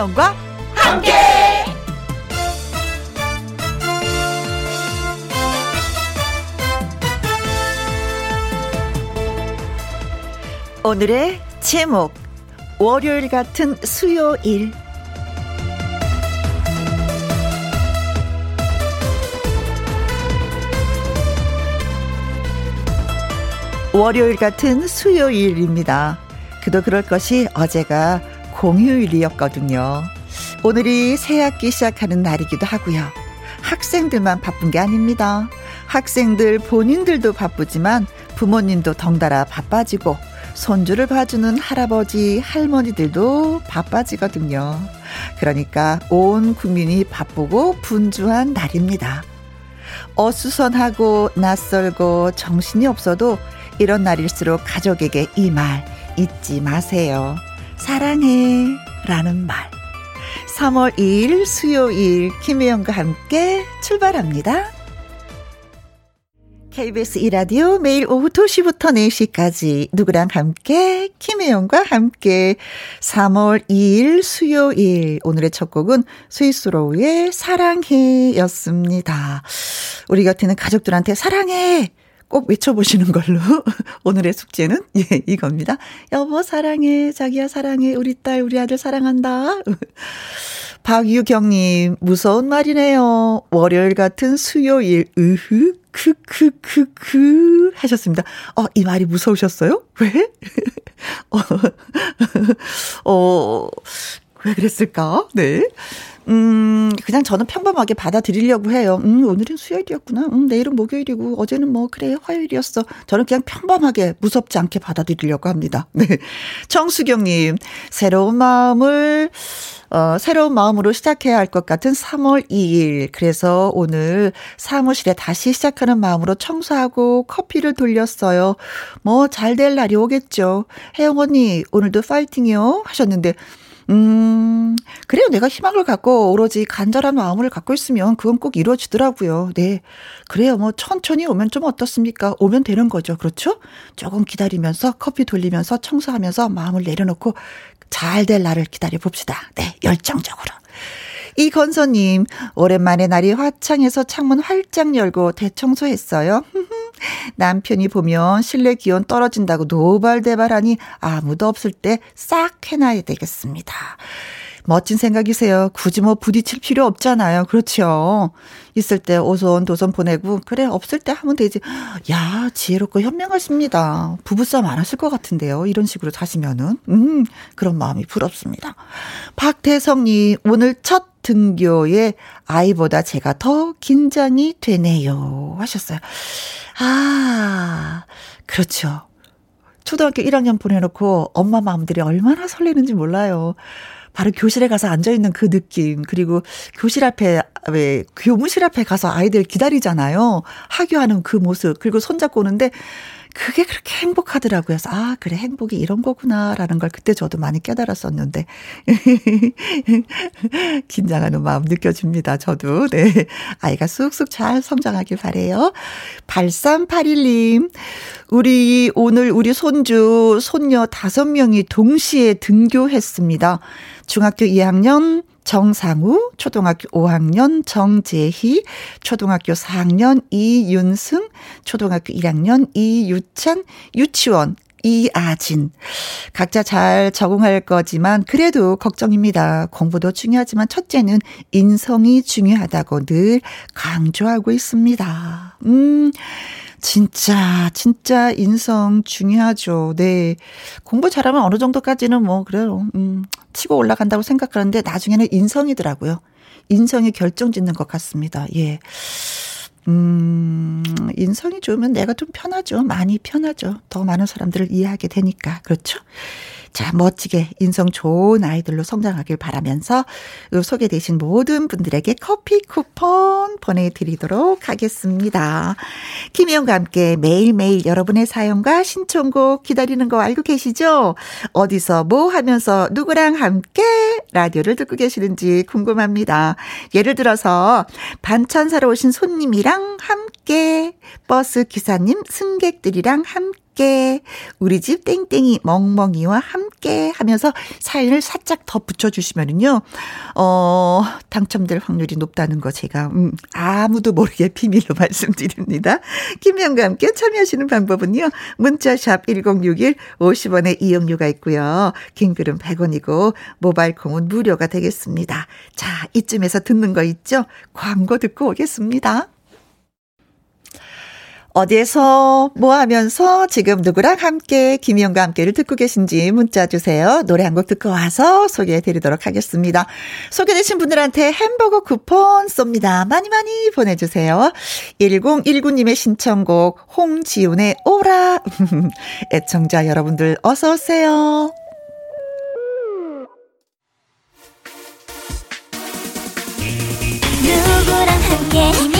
김혜영과 함께. 오늘의 제목 월요일 같은 수요일 월요일 같은 수요일입니다. 그도 그럴 것이 어제가 공휴일이었거든요. 오늘이 새 학기 시작하는 날이기도 하고요. 학생들만 바쁜 게 아닙니다. 학생들 본인들도 바쁘지만 부모님도 덩달아 바빠지고 손주를 봐주는 할아버지, 할머니들도 바빠지거든요. 그러니까 온 국민이 바쁘고 분주한 날입니다. 어수선하고 낯설고 정신이 없어도 이런 날일수록 가족에게 이 말 잊지 마세요. 사랑해. 라는 말. 3월 2일 수요일 김혜영과 함께 출발합니다. KBS 이라디오 매일 오후 2시부터 4시까지 누구랑 함께 김혜영과 함께 3월 2일 수요일 오늘의 첫 곡은 스위스로우의 사랑해 였습니다. 우리 곁에는 가족들한테 사랑해 꼭 외쳐보시는 걸로 오늘의 숙제는 예 이겁니다. 여보 사랑해 자기야 사랑해 우리 딸 우리 아들 사랑한다. 박유경님 무서운 말이네요. 월요일 같은 수요일 으흐 크크크크 하셨습니다. 어, 이 말이 무서우셨어요? 왜? 어, 어, 왜 그랬을까? 네. 음, 그냥 저는 평범하게 받아들이려고 해요. 음, 오늘은 수요일이었구나. 음, 내일은 목요일이고, 어제는 뭐, 그래, 화요일이었어. 저는 그냥 평범하게 무섭지 않게 받아들이려고 합니다. 네. 정수경님, 새로운 마음을, 어, 새로운 마음으로 시작해야 할 것 같은 3월 2일. 그래서 오늘 사무실에 다시 시작하는 마음으로 청소하고 커피를 돌렸어요. 뭐, 잘 될 날이 오겠죠. 혜영 언니, 오늘도 파이팅이요. 하셨는데, 음, 그래요. 내가 희망을 갖고 오로지 간절한 마음을 갖고 있으면 그건 꼭 이루어지더라고요. 네. 그래요. 뭐 천천히 오면 좀 어떻습니까? 오면 되는 거죠. 그렇죠? 조금 기다리면서 커피 돌리면서 청소하면서 마음을 내려놓고 잘 될 날을 기다려 봅시다. 네. 열정적으로. 이건서님, 오랜만에 날이 화창해서 창문 활짝 열고 대청소했어요. 남편이 보면 실내 기온 떨어진다고 노발대발하니 아무도 없을 때 싹 해놔야 되겠습니다. 멋진 생각이세요. 굳이 뭐 부딪힐 필요 없잖아요. 그렇죠. 있을 때 오손 도손 보내고 그래 없을 때 하면 되지. 야 지혜롭고 현명하십니다. 부부싸움 안 하실 것 같은데요. 이런 식으로 사시면은 음 그런 마음이 부럽습니다. 박태성님 오늘 첫 등교에 아이보다 제가 더 긴장이 되네요. 하셨어요. 아, 그렇죠. 초등학교 1학년 보내놓고 엄마 마음들이 얼마나 설레는지 몰라요. 바로 교실에 가서 앉아있는 그 느낌, 그리고 교실 앞에, 왜, 교무실 앞에 가서 아이들 기다리잖아요. 하교하는 그 모습, 그리고 손잡고 오는데, 그게 그렇게 행복하더라고요. 그래서 아, 그래, 행복이 이런 거구나라는 걸 그때 저도 많이 깨달았었는데. 긴장하는 마음 느껴집니다. 저도. 네. 아이가 쑥쑥 잘 성장하길 바래요. 8381님. 우리 오늘 우리 손주, 손녀 다섯 명이 동시에 등교했습니다. 중학교 2학년 정상우, 초등학교 5학년 정재희, 초등학교 4학년 이윤승, 초등학교 1학년 이유찬, 유치원 이아진. 각자 잘 적응할 거지만 그래도 걱정입니다. 공부도 중요하지만 첫째는 인성이 중요하다고 늘 강조하고 있습니다. 음. 진짜, 진짜 인성 중요하죠. 네. 공부 잘하면 어느 정도까지는 뭐, 그래요. 음, 치고 올라간다고 생각하는데 나중에는 인성이더라고요. 인성이 결정 짓는 것 같습니다. 예. 음, 인성이 좋으면 내가 좀 편하죠. 많이 편하죠. 더 많은 사람들을 이해하게 되니까. 그렇죠? 자, 멋지게 인성 좋은 아이들로 성장하길 바라면서 소개되신 모든 분들에게 커피 쿠폰 보내드리도록 하겠습니다. 김희영과 함께 매일매일 여러분의 사연과 신청곡 기다리는 거 알고 계시죠? 어디서 뭐 하면서 누구랑 함께 라디오를 듣고 계시는지 궁금합니다. 예를 들어서 반찬 사러 오신 손님이랑 함께 버스 기사님 승객들이랑 함께 함께 우리 집 땡땡이 멍멍이와 함께 하면서 사연을 살짝 더 붙여주시면은요 어 당첨될 확률이 높다는 거 제가 음, 아무도 모르게 비밀로 말씀드립니다. 김혜영과 함께 참여하시는 방법은요 문자샵 1061 50원의 이용료가 있고요 긴 글은 100원이고 모바일 콩은 무료가 되겠습니다. 자 이쯤에서 듣는 거 있죠? 광고 듣고 오겠습니다. 어디에서 뭐 하면서 지금 누구랑 함께 김희영과 함께를 듣고 계신지 문자 주세요. 노래 한 곡 듣고 와서 소개해 드리도록 하겠습니다. 소개되신 분들한테 햄버거 쿠폰 쏩니다. 많이 많이 보내주세요. 1019님의 신청곡 홍지훈의 오라 애청자 여러분들 어서 오세요. 누구랑 함께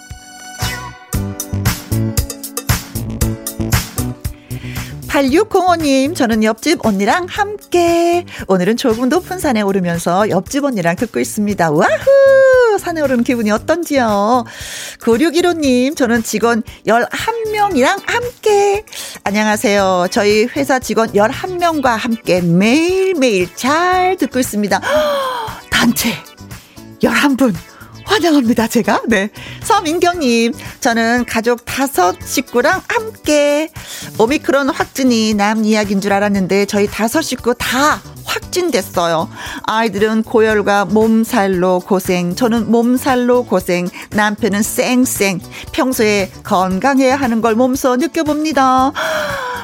8605님, 저는 옆집 언니랑 함께 오늘은 조금 높은 산에 오르면서 옆집 언니랑 듣고 있습니다. 와후! 산에 오르는 기분이 어떤지요? 9615님, 저는 직원 11명이랑 함께 안녕하세요. 저희 회사 직원 11명과 함께 매일매일 잘 듣고 있습니다. 단체 11분. 환영합니다, 제가. 네. 서민경님, 저는 가족 다섯 식구랑 함께 오미크론 확진이 남 이야기인 줄 알았는데 저희 다섯 식구 다 확진됐어요. 아이들은 고열과 몸살로 고생, 저는 몸살로 고생, 남편은 쌩쌩. 평소에 건강해야 하는 걸 몸소 느껴봅니다.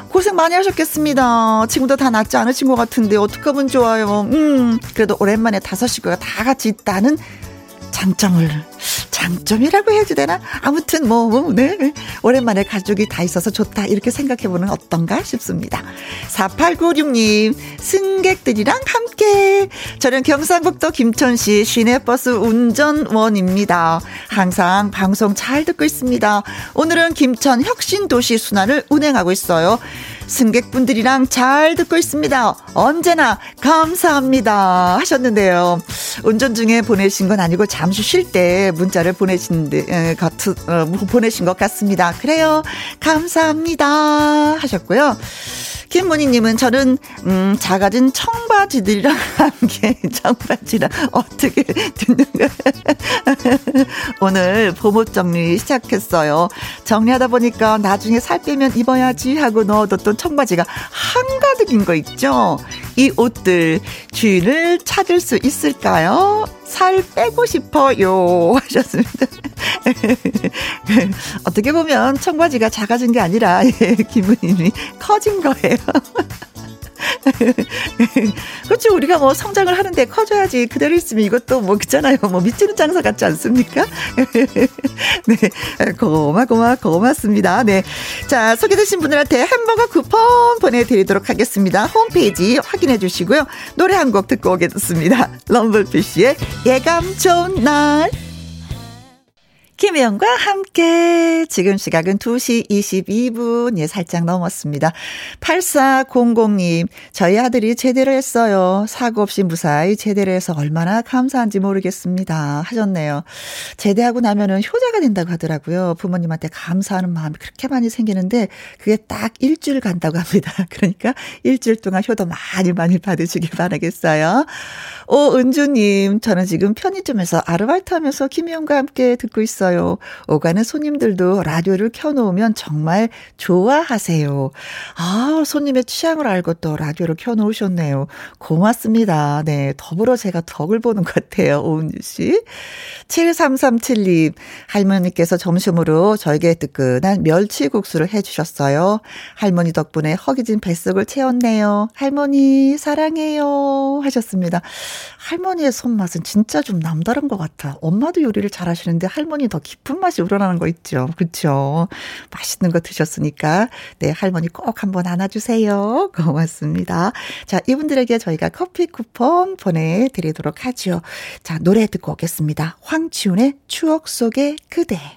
고생 많이 하셨겠습니다. 지금도 다 낫지 않으신 것 같은데 어떡하면 좋아요. 음, 그래도 오랜만에 다섯 식구가 다 같이 있다는 장점을 장점이라고 해야지 되나? 아무튼 뭐, 뭐, 네. 오랜만에 가족이 다 있어서 좋다. 이렇게 생각해보는 어떤가 싶습니다. 4896님, 승객들이랑 함께. 저는 경상북도 김천시 시내버스 운전원입니다. 항상 방송 잘 듣고 있습니다. 오늘은 김천 혁신도시 순환을 운행하고 있어요. 승객분들이랑 잘 듣고 있습니다. 언제나 감사합니다. 하셨는데요. 운전 중에 보내신 건 아니고 잠시 쉴 때 문자를 보내신, 데, 같, 어, 보내신 것 같습니다. 그래요. 감사합니다. 하셨고요. 김문희님은 저는 음 작아진 청바지들이랑 함께 청바지랑 어떻게 듣는가 오늘 봄옷 정리 시작했어요. 정리하다 보니까 나중에 살 빼면 입어야지 하고 넣어뒀던 청바지가 한가득인 거 있죠. 이 옷들 주인을 찾을 수 있을까요? 살 빼고 싶어요 하셨습니다. 어떻게 보면 청바지가 작아진 게 아니라 기분이 커진 거예요. 그렇죠. 우리가 뭐 성장을 하는데 커져야지 그대로 있으면 이것도 뭐 그잖아요. 뭐 미치는 장사 같지 않습니까? 네. 고마, 고마, 고맙습니다. 네. 자, 소개되신 분들한테 햄버거 쿠폰 보내드리도록 하겠습니다. 홈페이지 확인해 주시고요. 노래 한 곡 듣고 오겠습니다. 럼블피쉬의 예감 좋은 날. 김혜영과 함께 지금 시각은 2시 22분 예 살짝 넘었습니다. 8400님 저희 아들이 제대를 했어요. 사고 없이 무사히 제대를 해서 얼마나 감사한지 모르겠습니다. 하셨네요. 제대하고 나면은 효자가 된다고 하더라고요. 부모님한테 감사하는 마음이 그렇게 많이 생기는데 그게 딱 일주일 간다고 합니다. 그러니까 일주일 동안 효도 많이 많이 받으시길 바라겠어요. 오은주님 저는 지금 편의점에서 아르바이트 하면서 김혜영과 함께 듣고 있어요. 있어요. 오가는 손님들도 라디오를 켜놓으면 정말 좋아하세요. 아, 손님의 취향을 알고 또 라디오를 켜놓으셨네요. 고맙습니다. 네. 더불어 제가 덕을 보는 것 같아요. 오은주 씨. 7337님, 할머니께서 점심으로 저에게 뜨끈한 멸치국수를 해주셨어요. 할머니 덕분에 허기진 뱃속을 채웠네요. 할머니, 사랑해요. 하셨습니다. 할머니의 손맛은 진짜 좀 남다른 것 같아. 엄마도 요리를 잘 하시는데 할머니 더 깊은 맛이 우러나는 거 있죠. 그쵸? 맛있는 거 드셨으니까, 네, 할머니 꼭 한번 안아주세요. 고맙습니다. 자, 이분들에게 저희가 커피 쿠폰 보내드리도록 하죠. 자, 노래 듣고 오겠습니다. 황치훈의 추억 속의 그대.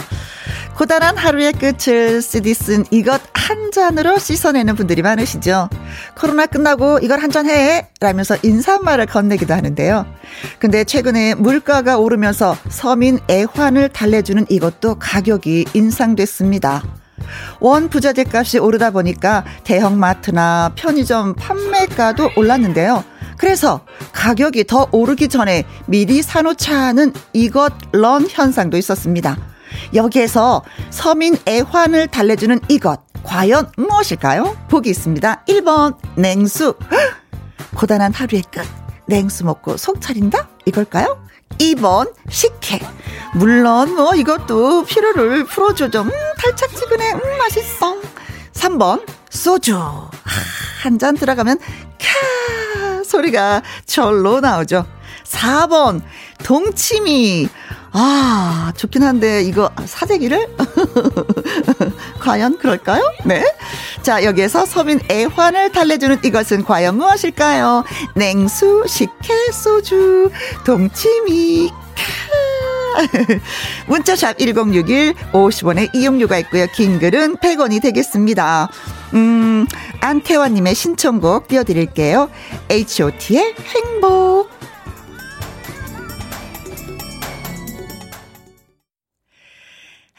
고단한 하루의 끝을 쓰디 쓴 이것 한 잔으로 씻어내는 분들이 많으시죠. 코로나 끝나고 이걸 한 잔 해! 라면서 인사말을 건네기도 하는데요. 근데 최근에 물가가 오르면서 서민 애환을 달래주는 이것도 가격이 인상됐습니다. 원 부자재 값이 오르다 보니까 대형마트나 편의점 판매가도 올랐는데요. 그래서 가격이 더 오르기 전에 미리 사놓자는 이것 런 현상도 있었습니다. 여기에서 서민 애환을 달래주는 이것 과연 무엇일까요? 보기 있습니다. 1번 냉수 고단한 하루의 끝 냉수 먹고 속 차린다? 이걸까요? 2번 식혜 물론 뭐 이것도 피로를 풀어주죠. 음 달짝지근해 음 맛있어 3번 소주 한 잔 들어가면 캬 소리가 절로 나오죠. 4번 동치미 아, 좋긴 한데, 이거 사재기를? 과연 그럴까요? 네. 자, 여기에서 서민 애환을 달래주는 이것은 과연 무엇일까요? 냉수, 식혜, 소주, 동치미, 문자샵 1061 50원의 이용료가 있고요. 긴 글은 100원이 되겠습니다. 음, 안태환님의 신청곡 띄워드릴게요. H.O.T의 행복.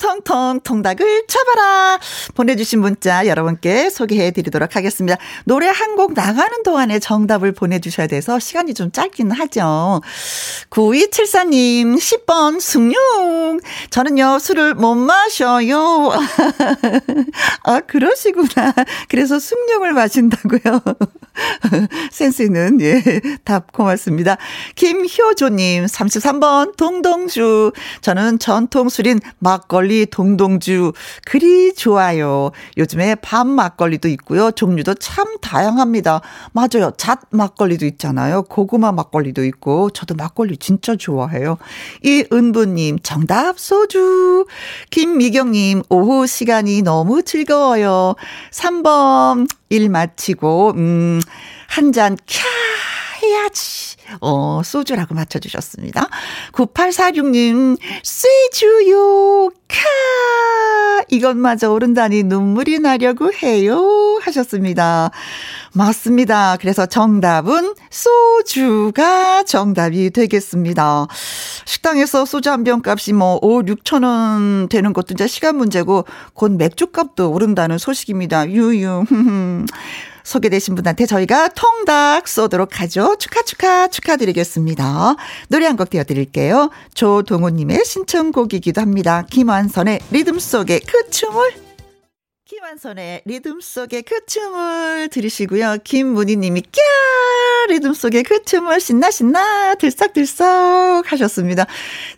통통통 통닭을 쳐봐라 보내주신 문자 여러분께 소개해 드리도록 하겠습니다. 노래 한 곡 나가는 동안에 정답을 보내주셔야 돼서 시간이 좀 짧기는 하죠. 9274님 10번 숭늉 저는요 술을 못 마셔요. 아 그러시구나. 그래서 숭늉을 마신다고요. 센스 있는 예, 답 고맙습니다. 김효조님 33번 동동주 저는 전통술인 막걸리 동동주 그리 좋아요. 요즘에 밤 막걸리도 있고요. 종류도 참 다양합니다. 맞아요. 잣 막걸리도 있잖아요. 고구마 막걸리도 있고 저도 막걸리 진짜 좋아해요. 이 은부님 정답 소주 김미경님 오후 시간이 너무 즐거워요. 3번 일 마치고 음한 잔 캬 해야지. 어, 소주라고 맞춰주셨습니다. 9846님, 쇠주요, 카! 이것마저 오른다니 눈물이 나려고 해요. 하셨습니다. 맞습니다. 그래서 정답은 소주가 정답이 되겠습니다. 식당에서 소주 한 병 값이 뭐 5, 6천 원 되는 것도 이제 시간 문제고 곧 맥주 값도 오른다는 소식입니다. 유유. 소개되신 분한테 저희가 통닭 쏘도록 하죠. 축하, 축하, 축하드리겠습니다. 노래 한 곡 띄워드릴게요. 조동호님의 신청곡이기도 합니다. 김완선의 리듬 속의 그 춤을 김한선의 리듬 속의 그 춤을 들으시고요. 김문희 님이 꺄 리듬 속의 그 춤을 신나 신나 들썩들썩 하셨습니다.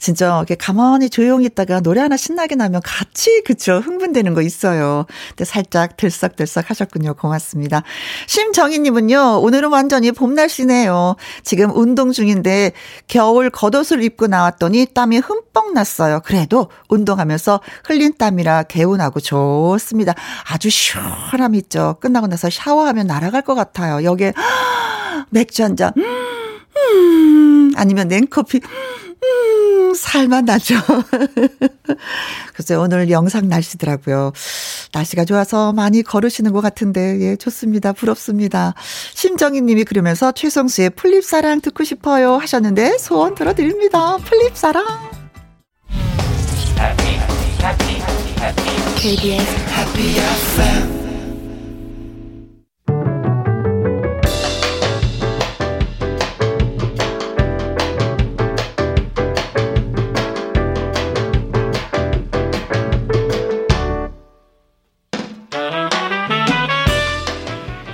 진짜 이렇게 가만히 조용히 있다가 노래 하나 신나게 나면 같이 그쵸 흥분되는 거 있어요. 근데 살짝 들썩들썩 하셨군요. 고맙습니다. 심정희 님은요 오늘은 완전히 봄 날씨네요. 지금 운동 중인데 겨울 겉옷을 입고 나왔더니 땀이 흠뻑 났어요. 그래도 운동하면서 흘린 땀이라 개운하고 좋습니다. 아주 시원함 있죠. 끝나고 나서 샤워하면 날아갈 것 같아요. 여기에 맥주 한 잔. 음, 아니면 냉커피. 음, 살만 나죠. 글쎄, 오늘 영상 날씨더라고요. 날씨가 좋아서 많이 걸으시는 것 같은데, 예, 좋습니다. 부럽습니다. 심정희 님이 그러면서 최성수의 플립사랑 듣고 싶어요 하셨는데, 소원 들어드립니다. 플립사랑. KBS 해피 FM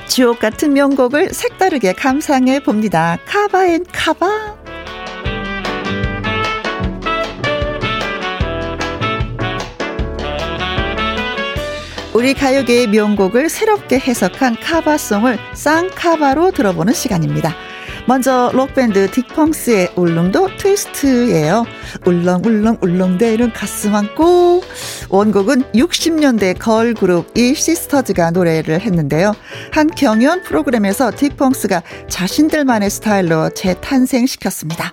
지옥 같은 명곡을 색다르게 감상해 봅니다. 카바앤 카바 우리 가요계의 명곡을 새롭게 해석한 카바송을 쌍카바로 들어보는 시간입니다. 먼저 록밴드 딕펑스의 울릉도 트위스트예요. 울렁울렁 울렁대는 가슴 안고 원곡은 60년대 걸 그룹 이 시스터즈가 노래를 했는데요. 한 경연 프로그램에서 딕펑스가 자신들만의 스타일로 재탄생시켰습니다.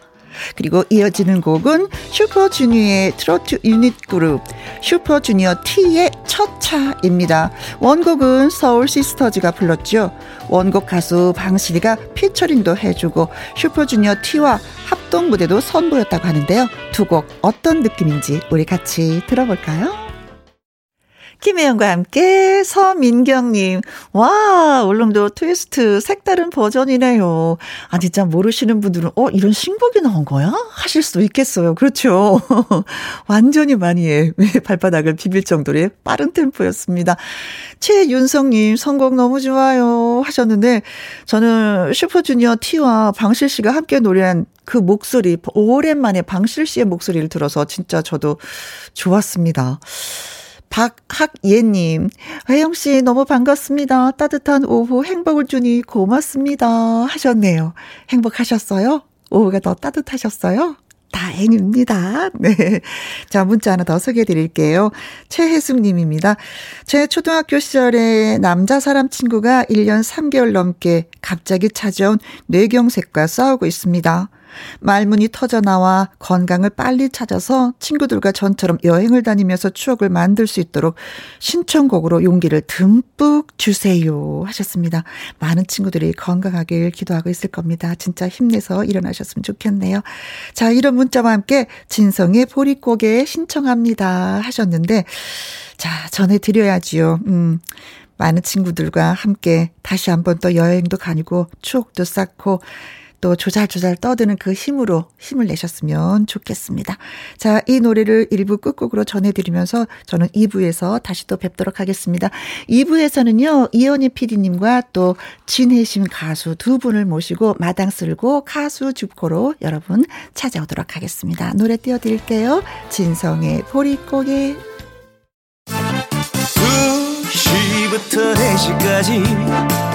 그리고 이어지는 곡은 슈퍼주니어의 트로트 유닛 그룹 슈퍼주니어 T의 첫 차입니다. 원곡은 서울 시스터즈가 불렀죠. 원곡 가수 방실이가 피처링도 해주고 슈퍼주니어 T와 합동 무대도 선보였다고 하는데요. 두 곡 어떤 느낌인지 우리 같이 들어볼까요? 김혜영과 함께 서민경님. 와, 울릉도 트위스트 색다른 버전이네요. 아, 진짜 모르시는 분들은, 어, 이런 신곡이 나온 거야? 하실 수도 있겠어요. 그렇죠. 완전히 많이 해. 발바닥을 비빌 정도의 빠른 템포였습니다. 최윤성님, 선곡 너무 좋아요. 하셨는데, 저는 슈퍼주니어 T와 방실 씨가 함께 노래한 그 목소리, 오랜만에 방실 씨의 목소리를 들어서 진짜 저도 좋았습니다. 박학예님, 혜영씨 너무 반갑습니다. 따뜻한 오후 행복을 주니 고맙습니다. 하셨네요. 행복하셨어요? 오후가 더 따뜻하셨어요? 다행입니다. 네. 자, 문자 하나 더 소개해 드릴게요. 최혜숙 님입니다. 제 초등학교 시절에 남자 사람 친구가 1년 3개월 넘게 갑자기 찾아온 뇌경색과 싸우고 있습니다. 말문이 터져 나와 건강을 빨리 찾아서 친구들과 전처럼 여행을 다니면서 추억을 만들 수 있도록 신청곡으로 용기를 듬뿍 주세요 하셨습니다. 많은 친구들이 건강하길 기도하고 있을 겁니다. 진짜 힘내서 일어나셨으면 좋겠네요. 자, 이런 문자와 함께 진성의 보릿고개 신청합니다 하셨는데 자, 전해드려야지요. 음. 많은 친구들과 함께 다시 한번 또 여행도 가니고 추억도 쌓고 또 조잘조잘 떠드는 그 힘으로 힘을 내셨으면 좋겠습니다. 자, 이 노래를 1부 끝곡으로 전해드리면서 저는 2부에서 다시 또 뵙도록 하겠습니다. 2부에서는요, 이현희 PD님과 또 진혜심 가수 두 분을 모시고 마당 쓸고 가수 줍고로 여러분 찾아오도록 하겠습니다. 노래 띄워드릴게요. 진성의 보릿고개. 2시부터 4시까지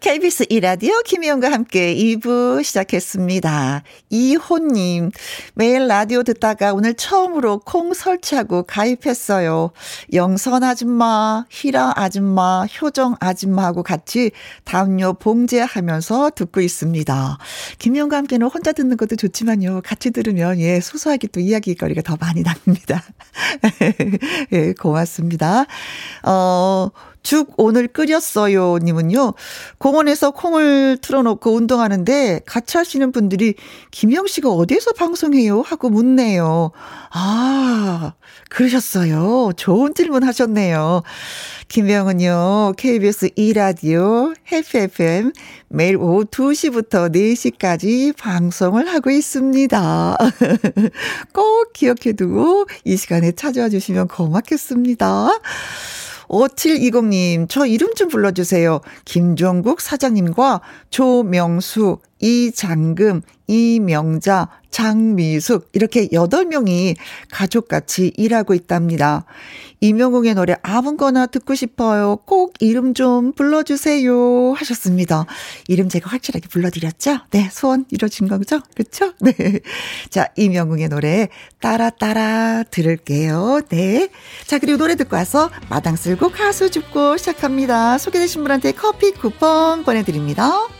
KBS 이라디오 김희영과 함께 2부 시작했습니다. 이호님, 매일 라디오 듣다가 오늘 처음으로 콩 설치하고 가입했어요. 영선 아줌마, 희라 아줌마, 효정 아줌마하고 같이 담요 봉제하면서 듣고 있습니다. 김희영과 함께는 혼자 듣는 것도 좋지만요. 같이 들으면 예, 소소하게 또 이야기거리가 더 많이 납니다. 예, 고맙습니다. 어, 죽 오늘 끓였어요. 님은요. 공원에서 콩을 틀어놓고 운동하는데 같이 하시는 분들이 김영 씨가 어디에서 방송해요? 하고 묻네요. 아, 그러셨어요. 좋은 질문 하셨네요. 김영은요, KBS 2라디오, 해피 FM, 매일 오후 2시부터 4시까지 방송을 하고 있습니다. 꼭 기억해 두고 이 시간에 찾아와 주시면 고맙겠습니다. 5720님, 저 이름 좀 불러주세요. 김종국 사장님과 조명수, 이장금, 이명자, 장미숙 이렇게 8명이 가족같이 일하고 있답니다. 이명웅의 노래 아무거나 듣고 싶어요. 꼭 이름 좀 불러주세요 하셨습니다. 이름 제가 확실하게 불러드렸죠? 네, 소원 이뤄진 거죠? 그쵸? 네. 자, 이명웅의 노래 따라 따라 들을게요. 네. 자, 그리고 노래 듣고 와서 마당 쓸고 가수 줍고 시작합니다. 소개되신 분한테 커피 쿠폰 보내드립니다.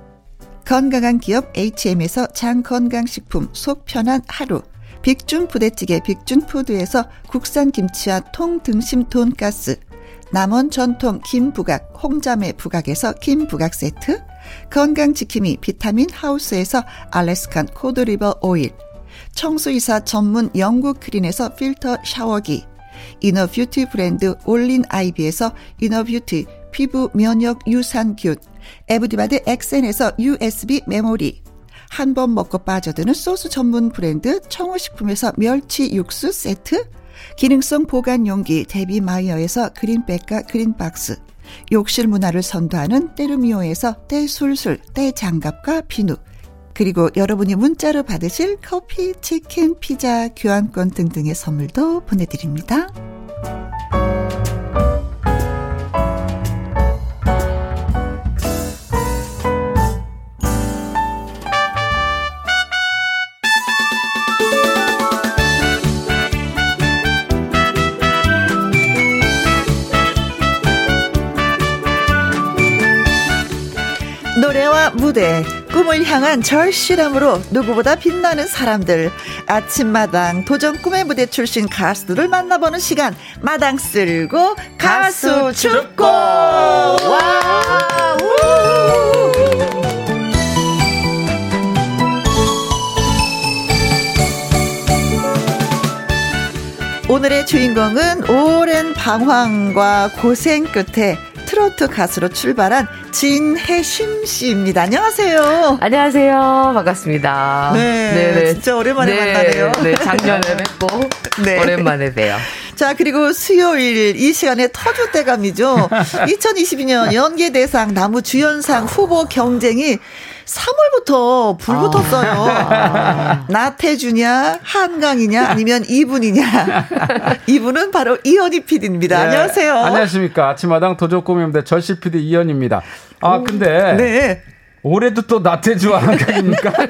건강한 기업 H&M에서 장 건강식품 속 편한 하루, 빅준 부대찌개 빅준푸드에서 국산 김치와 통등심 돈가스, 남원 전통 김부각 홍자매 부각에서 김부각 세트, 건강지킴이 비타민 하우스에서 Alaskan cod liver oil, 청소이사 전문 영구크린에서 필터 샤워기, inner beauty 브랜드 올린 아이비에서 inner beauty 피부 면역 유산균, 에브디바드 엑센에서 USB 메모리, 한 번 먹고 빠져드는 소스 전문 브랜드 청호식품에서 멸치 육수 세트, 기능성 보관 용기 데비 마이어에서 그린백과 그린박스, 욕실 문화를 선도하는 때르미오에서 때술술, 때장갑과 비누, 그리고 여러분이 문자로 받으실 커피, 치킨, 피자, 교환권 등등의 선물도 보내드립니다. 무대, 꿈을 향한 절실함으로 누구보다 빛나는 사람들. 아침마당 도전 꿈의 무대 출신 가수들을 만나보는 시간. 마당 쓸고 가수 축고! 와! 오늘의 주인공은 오랜 방황과 고생 끝에 트로트 가수로 출발한 진혜심 씨입니다. 안녕하세요. 안녕하세요. 반갑습니다. 네. 네네. 네. 진짜 오랜만에 네, 만나네요. 네. 작년에 뵙고 네. 오랜만에 봬요. 자, 그리고 수요일 이 시간에 터줏대감이죠. 2022년 연계대상 나무 주연상 후보 경쟁이 3월부터 불 붙었어요. 아. 나태주냐, 한강이냐, 아니면 이분이냐. 이분은 바로 이현희 PD입니다. 네. 안녕하세요. 안녕하십니까. 아침마당 도적공명대 절시 PD 이현입니다. 아, 근데. 네. 올해도 또 나태주 한강입니까?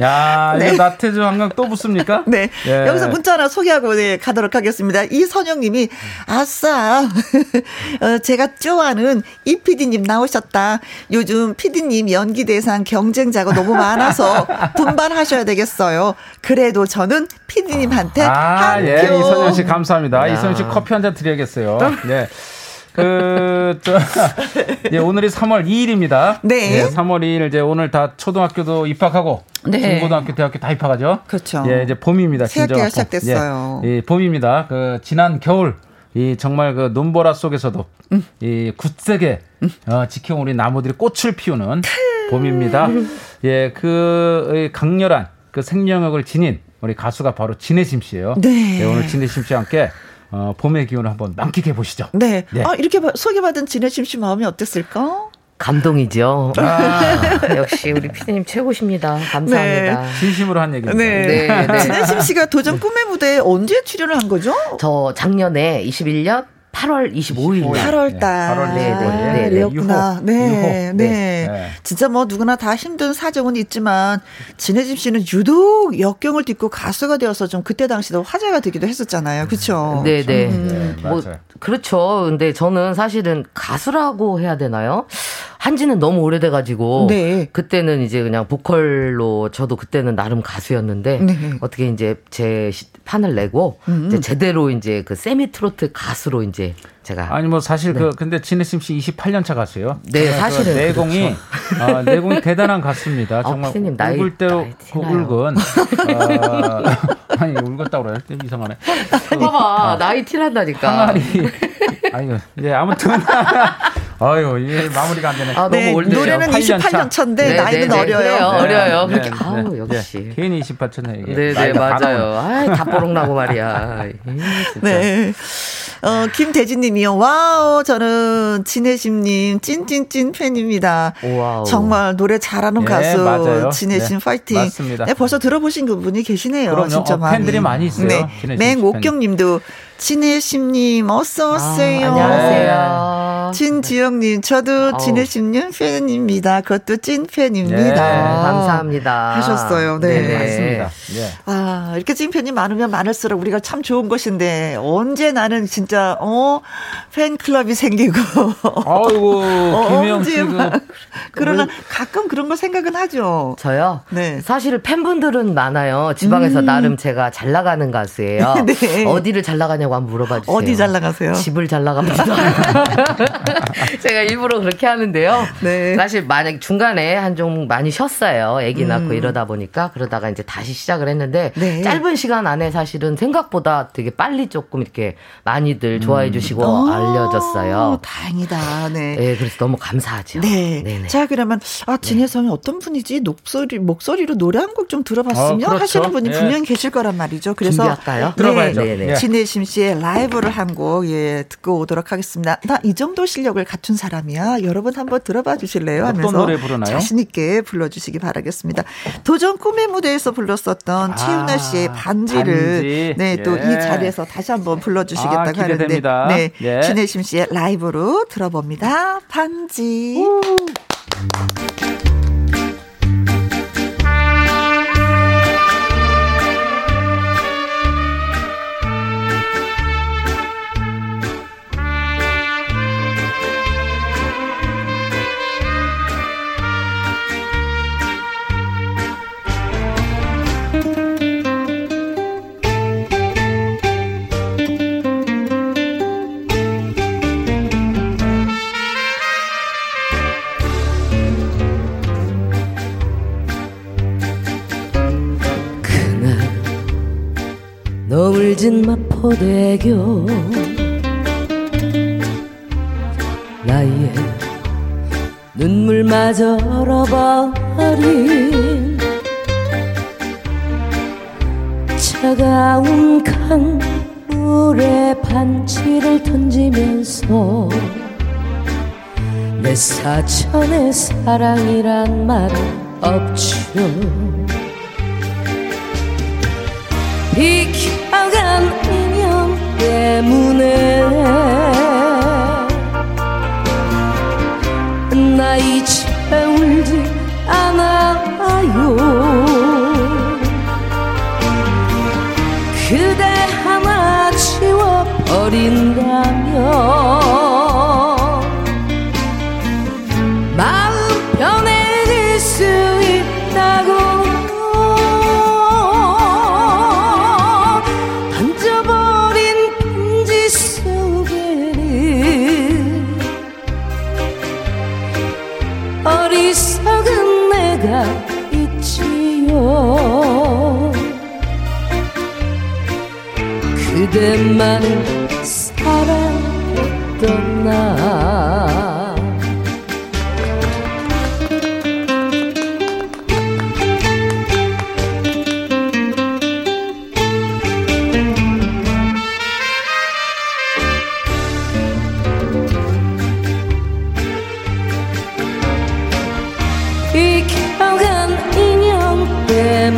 야, 네. 이거 나태주 한강 또 붙습니까? 네. 예. 여기서 문자 하나 소개하고 네, 가도록 하겠습니다. 이선영 님이, 아싸, 어, 제가 좋아하는 이 PD님 나오셨다. 요즘 PD님 연기대상 경쟁자가 너무 많아서 분발하셔야 되겠어요. 그래도 저는 PD님한테 아, 한 예, 이선영 씨 감사합니다. 야. 이선영 씨 커피 한 잔 드려야겠어요. 네. 그, 저, 예, 오늘이 3월 2일입니다. 네. 예, 3월 2일 이제 오늘 다 초등학교도 입학하고 네. 중고등학교, 대학교 다 입학하죠. 그렇죠. 예, 이제 봄입니다. 새 학기가 시작됐어요. 예, 예, 봄입니다. 그 지난 겨울 이 정말 그 눈보라 속에서도 음. 이 굳세게 음. 어, 지켜온 우리 나무들이 꽃을 피우는 봄입니다. 예, 그 강렬한 그 생명력을 지닌 우리 가수가 바로 진해심 씨예요. 네. 예, 오늘 진해심 씨와 함께 어, 봄의 기운을 한번 만끽해 보시죠. 네. 네. 아, 이렇게 소개받은 진해심 씨 마음이 어땠을까? 감동이죠. 아, 역시 우리 피디님 최고십니다. 감사합니다. 네. 진심으로 한 얘기입니다. 네. 네, 네. 진해심 씨가 도전 꿈의 무대에 언제 출연을 한 거죠? 저 작년에 21년 8월 25일. 8월 달. 8월 네, 네, 네, 였구나. 네, 네, 네. 진짜 뭐 누구나 다 힘든 사정은 있지만 진혜집 씨는 유독 역경을 딛고 가수가 되어서 좀 그때 당시도 화제가 되기도 했었잖아요. 그렇죠? 네, 네. 음. 뭐 그렇죠. 근데 저는 사실은 가수라고 해야 되나요? 한지는 너무 오래돼 가지고 네. 그때는 이제 그냥 보컬로 저도 그때는 나름 가수였는데 네. 어떻게 이제 제 판을 내고 음. 이제 제대로 이제 그 세미 트로트 가수로 이제 제가 아니 뭐 사실 네. 그 근데 진해심 씨 28년 차 가수예요. 네, 그 사실은 내공이 그렇죠. 어, 내공이 대단한 가수입니다. 아, 정말 아, 나이, 대로 그 울근 어, 아니 울었다고 그래 이상하네. 그, 봐봐 어, 나이 티난다니까. 항아리 아니 예 아무튼 아유, 이 마무리가 안 되네. 아, 네, 너무 올드 노래는 28년 차인데 네, 나이는 네, 네, 어려요. 그래요, 어려요. 그렇게 아우 역시. 괜히 28년 이게. 네, 네, 맞아요. 아, 다 뽀록나고 말이야. 네. 어, 김대진님이요. 와우, 저는 진혜심님 찐찐찐 팬입니다. 와우. 정말 노래 잘하는 예, 가수 맞아요. 진혜심 네, 파이팅. 맞습니다. 네, 벌써 들어보신 분이 계시네요. 그럼요. 진짜 어, 많이. 팬들이 많이 있어요. 네. 맹옥경님도 진혜심님 어서 오세요. 아, 안녕하세요. 진지영님, 저도 진해심님 팬입니다. 그것도 찐 팬입니다. 네, 감사합니다. 하셨어요. 네. 네. 맞습니다. 네. 아, 이렇게 찐 팬이 많으면 많을수록 우리가 참 좋은 것인데, 언제 나는 진짜, 어, 팬클럽이 생기고. 아이고, 김영 씨. 그러나 가끔 그런 거 생각은 하죠. 저요? 네. 사실 팬분들은 많아요. 지방에서 음. 나름 제가 잘 나가는 가수예요. 네. 어디를 잘 나가냐고 한번 물어봐 주세요. 어디 잘 나가세요? 집을 잘 나갑니다. 제가 일부러 그렇게 하는데요. 네. 사실 만약 중간에 한 좀 많이 쉬었어요. 아기 낳고 음. 이러다 보니까 그러다가 이제 다시 시작을 했는데 네. 짧은 시간 안에 사실은 생각보다 되게 빨리 조금 이렇게 많이들 좋아해 음. 주시고 음. 알려졌어요. 다행이다. 네. 네. 그래서 너무 감사하죠. 네. 네네. 자, 그러면 아, 진혜성이 네. 어떤 분이지? 목소리 목소리로 노래 한 곡 좀 들어봤으면 어, 그렇죠. 하시는 분이 네. 분명히 계실 거란 말이죠. 그래서 준비할까요? 들어봐야죠. 네. 진혜심 씨의 라이브를 한 곡 예, 듣고 오도록 하겠습니다. 나 이 정도 실력을 갖춘 사람이야. 여러분 한번 들어봐 주실래요? 하면서? 자신 있게 불러주시기 바라겠습니다. 도전 꿈의 무대에서 불렀었던 아, 최윤아 씨의 반지를 반지. 네, 또이 예. 자리에서 다시 한번 불러주시겠다고 아, 하는데 네, 예. 신혜심 씨의 라이브로 들어봅니다. 반지. 우. 너울진 마포대교. 나의 눈물마저 얼어버린 차가운 강물에 반지를 던지면서 내 사천의 사랑이란 말은 없죠 비켜 간 인연 때문에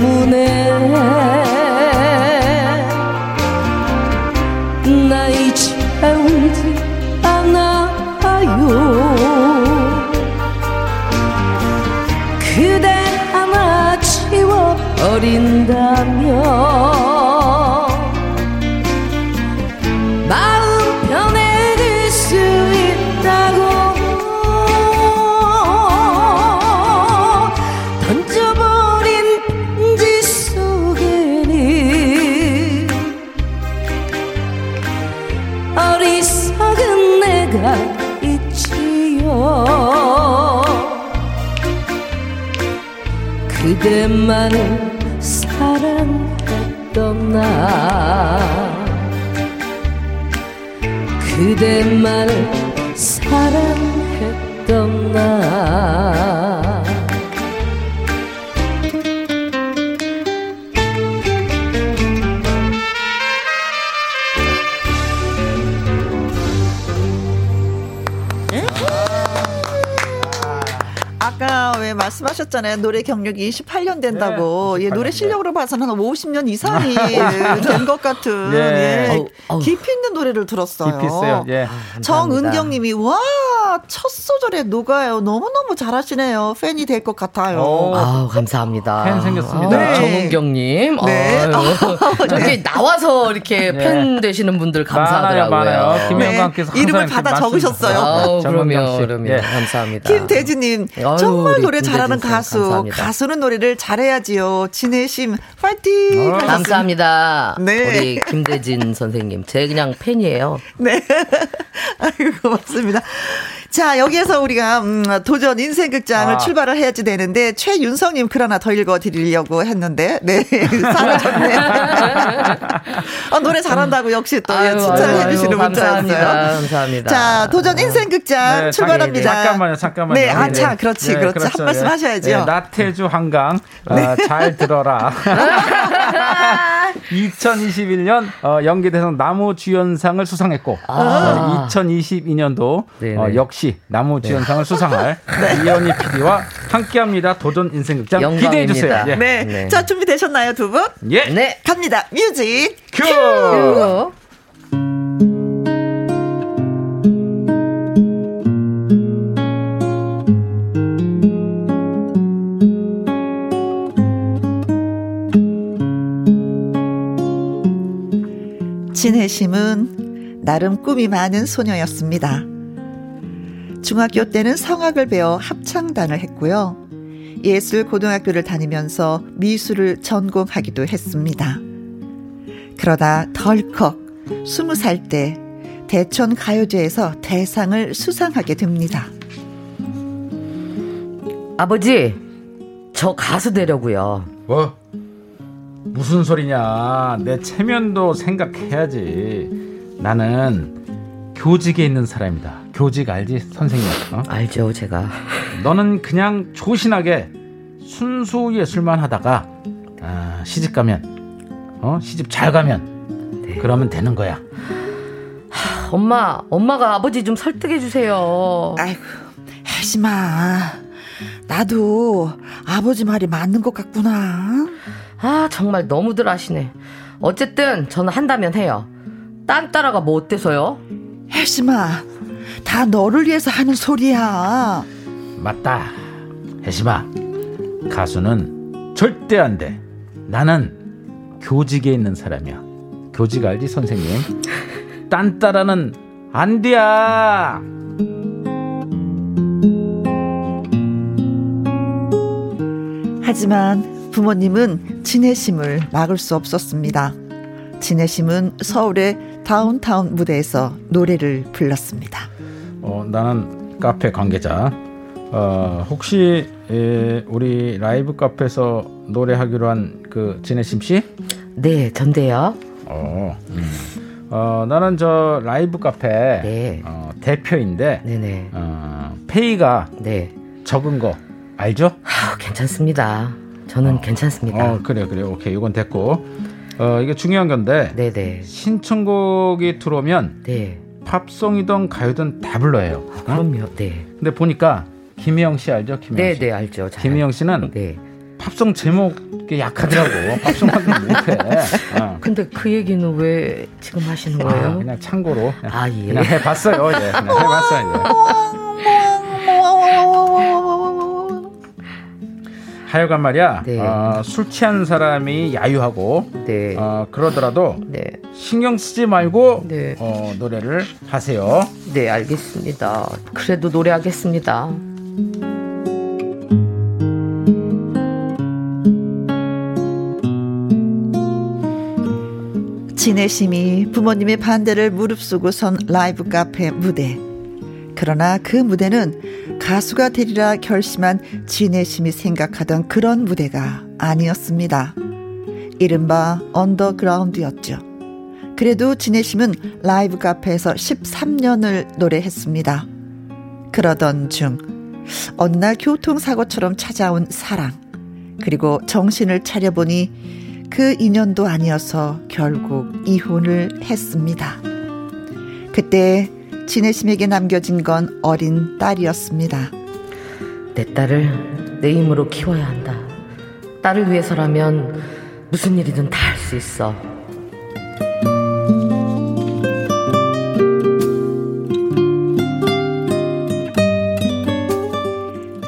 그대만 말씀하셨잖아요. 노래 경력이 28년 된다고. 네, 예, 노래 실력으로 봐서는 50년 이상이 된 것 같은 예. 예. 어, 어. 깊이 있는 노래를 들었어요. 깊이 있어요. 예. 아, 정은경 님이 와, 첫 소절에 녹아요. 너무너무 잘하시네요. 팬이 될 것 같아요. 아, 감사합니다. 팬 생겼습니다. 네. 정은경 님. 네. 저기 나와서 이렇게 네. 팬 되시는 분들 감사하더라고요. 많아요, 많아요. 김영광께서 네. 이름을 받아 적으셨어요. 아우, 그러면, 그러면 예. 감사합니다. 김대진님 정말 노래 잘하는 가수. 감사합니다. 가수는 노래를 잘해야지요. 진해심 파이팅. 어. 감사합니다. 네. 우리 김대진 선생님 제 그냥 팬이에요. 네. 아이고 고맙습니다. 자, 여기에서 우리가 음, 도전 인생극장을 아. 출발을 해야지 되는데 최윤성님 글 하나 더 읽어드리려고 했는데 네 사라졌네. 어, 노래 잘한다고 역시 또 아유, 칭찬을 아유, 해주시는 문자였어요. 감사합니다. 자, 도전 인생극장 네, 출발합니다. 잠깐만요, 잠깐만요. 네, 아, 차, 그렇지, 네, 그렇지. 그렇죠. 한 말씀 예. 하셔야죠. 네, 나태주 한강 네. 어, 잘 들어라. 2021년 어, 연기대상 남우주연상을 수상했고 아. 어, 2022년도 어, 역시 남우주연상을 네. 수상할 네. 이현희 PD와 함께합니다. 도전 인생극장 기대해 주세요. 예. 네. 네. 자 준비 되셨나요 두 분? 예. 네. 갑니다. Music cue. Cue. 진혜심은 나름 꿈이 많은 소녀였습니다. 중학교 때는 성악을 배워 합창단을 했고요. 예술 고등학교를 다니면서 미술을 전공하기도 했습니다. 그러다 덜컥 스무 살때 대천 가요제에서 대상을 수상하게 됩니다. 아버지, 저 가수 되려고요. 뭐? 무슨 소리냐. 내 체면도 생각해야지. 나는 교직에 있는 사람이다. 교직 알지? 선생님. 어? 알죠, 제가. 너는 그냥 조신하게 순수 예술만 하다가 아, 시집 가면 어? 시집 잘 가면 네. 그러면 되는 거야. 하, 엄마, 엄마가 아버지 좀 설득해 주세요. 아이고, 하지 마. 나도 아버지 말이 맞는 것 같구나. 아, 정말 너무들 하시네. 어쨌든 저는 한다면 해요. 딴 따라가 뭐 어때서요? 혜심아, 다 너를 위해서 하는 소리야. 맞다. 혜심아, 가수는 절대 안 돼. 나는 교직에 있는 사람이야. 교직 알지, 선생님? 딴 따라는 안 돼야. 하지만 부모님은 진해심을 막을 수 없었습니다. 진해심은 서울의 다운타운 무대에서 노래를 불렀습니다. 어, 나는 카페 관계자. 어, 혹시 에, 우리 라이브 카페에서 노래하기로 한 그 진해심 씨? 네, 전데요. 어, 음. 어, 나는 저 라이브 카페 네. 어, 대표인데 네네. 어, 페이가 네. 적은 거 알죠? 아, 괜찮습니다. 저는 어, 괜찮습니다. 어, 그래 그래 오케이 이건 됐고 어 이게 중요한 건데 네네. 신청곡이 들어오면 네. 팝송이든 가요든 다 불러요. 아, 그럼요. 네. 근데 보니까 김희영 씨 알죠? 김희영 씨. 네, 알죠. 잘 김희영 씨는 네. 팝송 제목이 약하더라고. 팝송 하기 못해. 어. 근데 그 얘기는 왜 지금 하시는 거예요? 아, 그냥 참고로. 아, 예. 그냥 해봤어요. 예. 그냥 해봤어요. 하여간 말이야 네. 어, 술 취한 사람이 야유하고 네. 어, 그러더라도 네. 신경 쓰지 말고 네. 어, 노래를 하세요. 네 알겠습니다. 그래도 노래하겠습니다. 진해심이 부모님의 반대를 무릅쓰고 선 라이브 카페 무대. 그러나 그 무대는 가수가 되리라 결심한 진해심이 생각하던 그런 무대가 아니었습니다. 이른바 언더그라운드였죠. 그래도 진해심은 라이브 카페에서 13년을 노래했습니다. 그러던 중 어느 날 교통사고처럼 찾아온 사랑 그리고 정신을 차려보니 그 인연도 아니어서 결국 이혼을 했습니다. 그때 진해심에게 남겨진 건 어린 딸이었습니다. 내 딸을 내 힘으로 키워야 한다. 딸을 위해서라면 무슨 일이든 다 할 수 있어.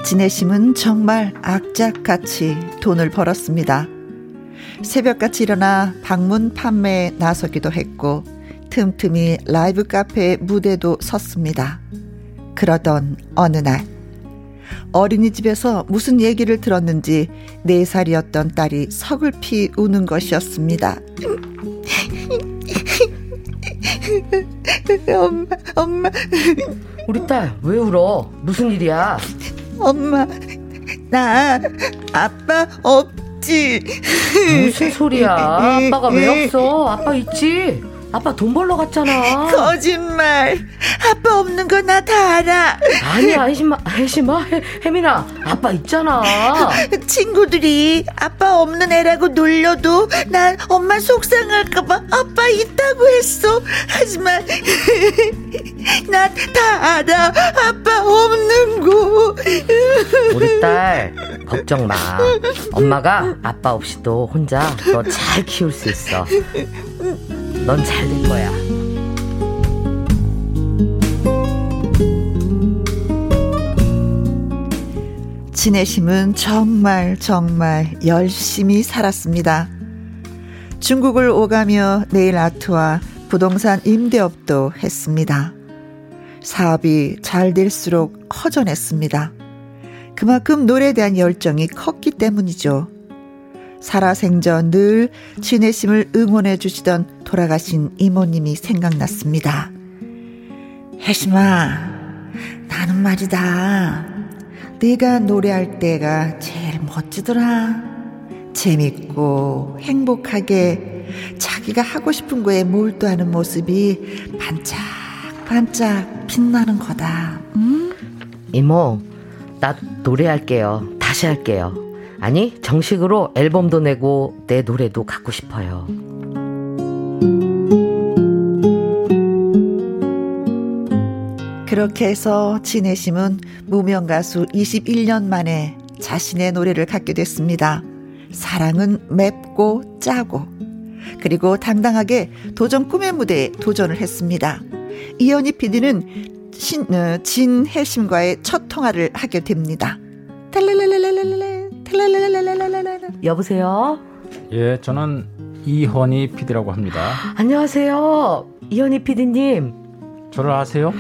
진혜심은 정말 악착같이 돈을 벌었습니다. 새벽같이 일어나 방문 판매에 나서기도 했고 틈틈이 라이브 카페 무대도 섰습니다. 그러던 어느 날 어린이집에서 무슨 얘기를 들었는지 4살이었던 딸이 서글피 우는 것이었습니다. 엄마, 엄마. 우리 딸, 왜 울어? 무슨 일이야? 엄마, 나 아빠 없지. 무슨 소리야? 아빠가 왜 없어? 아빠 있지? 아빠 돈 벌러 갔잖아. 거짓말. 아빠 없는 거 나 다 알아. 아니야, 혜심아, 혜심아, 혜민아, 아빠 있잖아. 친구들이 아빠 없는 애라고 놀려도 난 엄마 속상할까봐 아빠 있다고 했어. 하지만 난다 알아. 아빠 없는 거. 우리 딸 걱정 마. 엄마가 아빠 없이도 혼자 너 잘 키울 수 있어. 넌 잘 될 거야. 진혜심은 정말 정말 열심히 살았습니다. 중국을 오가며 네일 아트와 부동산 임대업도 했습니다. 사업이 잘 될수록 허전했습니다. 그만큼 노래에 대한 열정이 컸기 때문이죠. 살아생전 늘 진혜심을 응원해 주시던 돌아가신 이모님이 생각났습니다. 혜심아, 나는 말이다. 네가 노래할 때가 제일 멋지더라. 재밌고 행복하게 자기가 하고 싶은 거에 몰두하는 모습이 반짝반짝 빛나는 거다. 응? 이모, 나 노래할게요. 다시 할게요. 아니, 정식으로 앨범도 내고 내 노래도 갖고 싶어요. 그렇게 해서 진혜심은 무명 가수 21년 만에 자신의 노래를 갖게 됐습니다. 사랑은 맵고 짜고 그리고 당당하게 도전 꿈의 무대에 도전을 했습니다. 이현희 PD는 신, 어, 진혜심과의 첫 통화를 하게 됩니다. 여보세요? 예, 저는 이현희 PD라고 합니다. 안녕하세요. 이현희 PD님. 저를 아세요?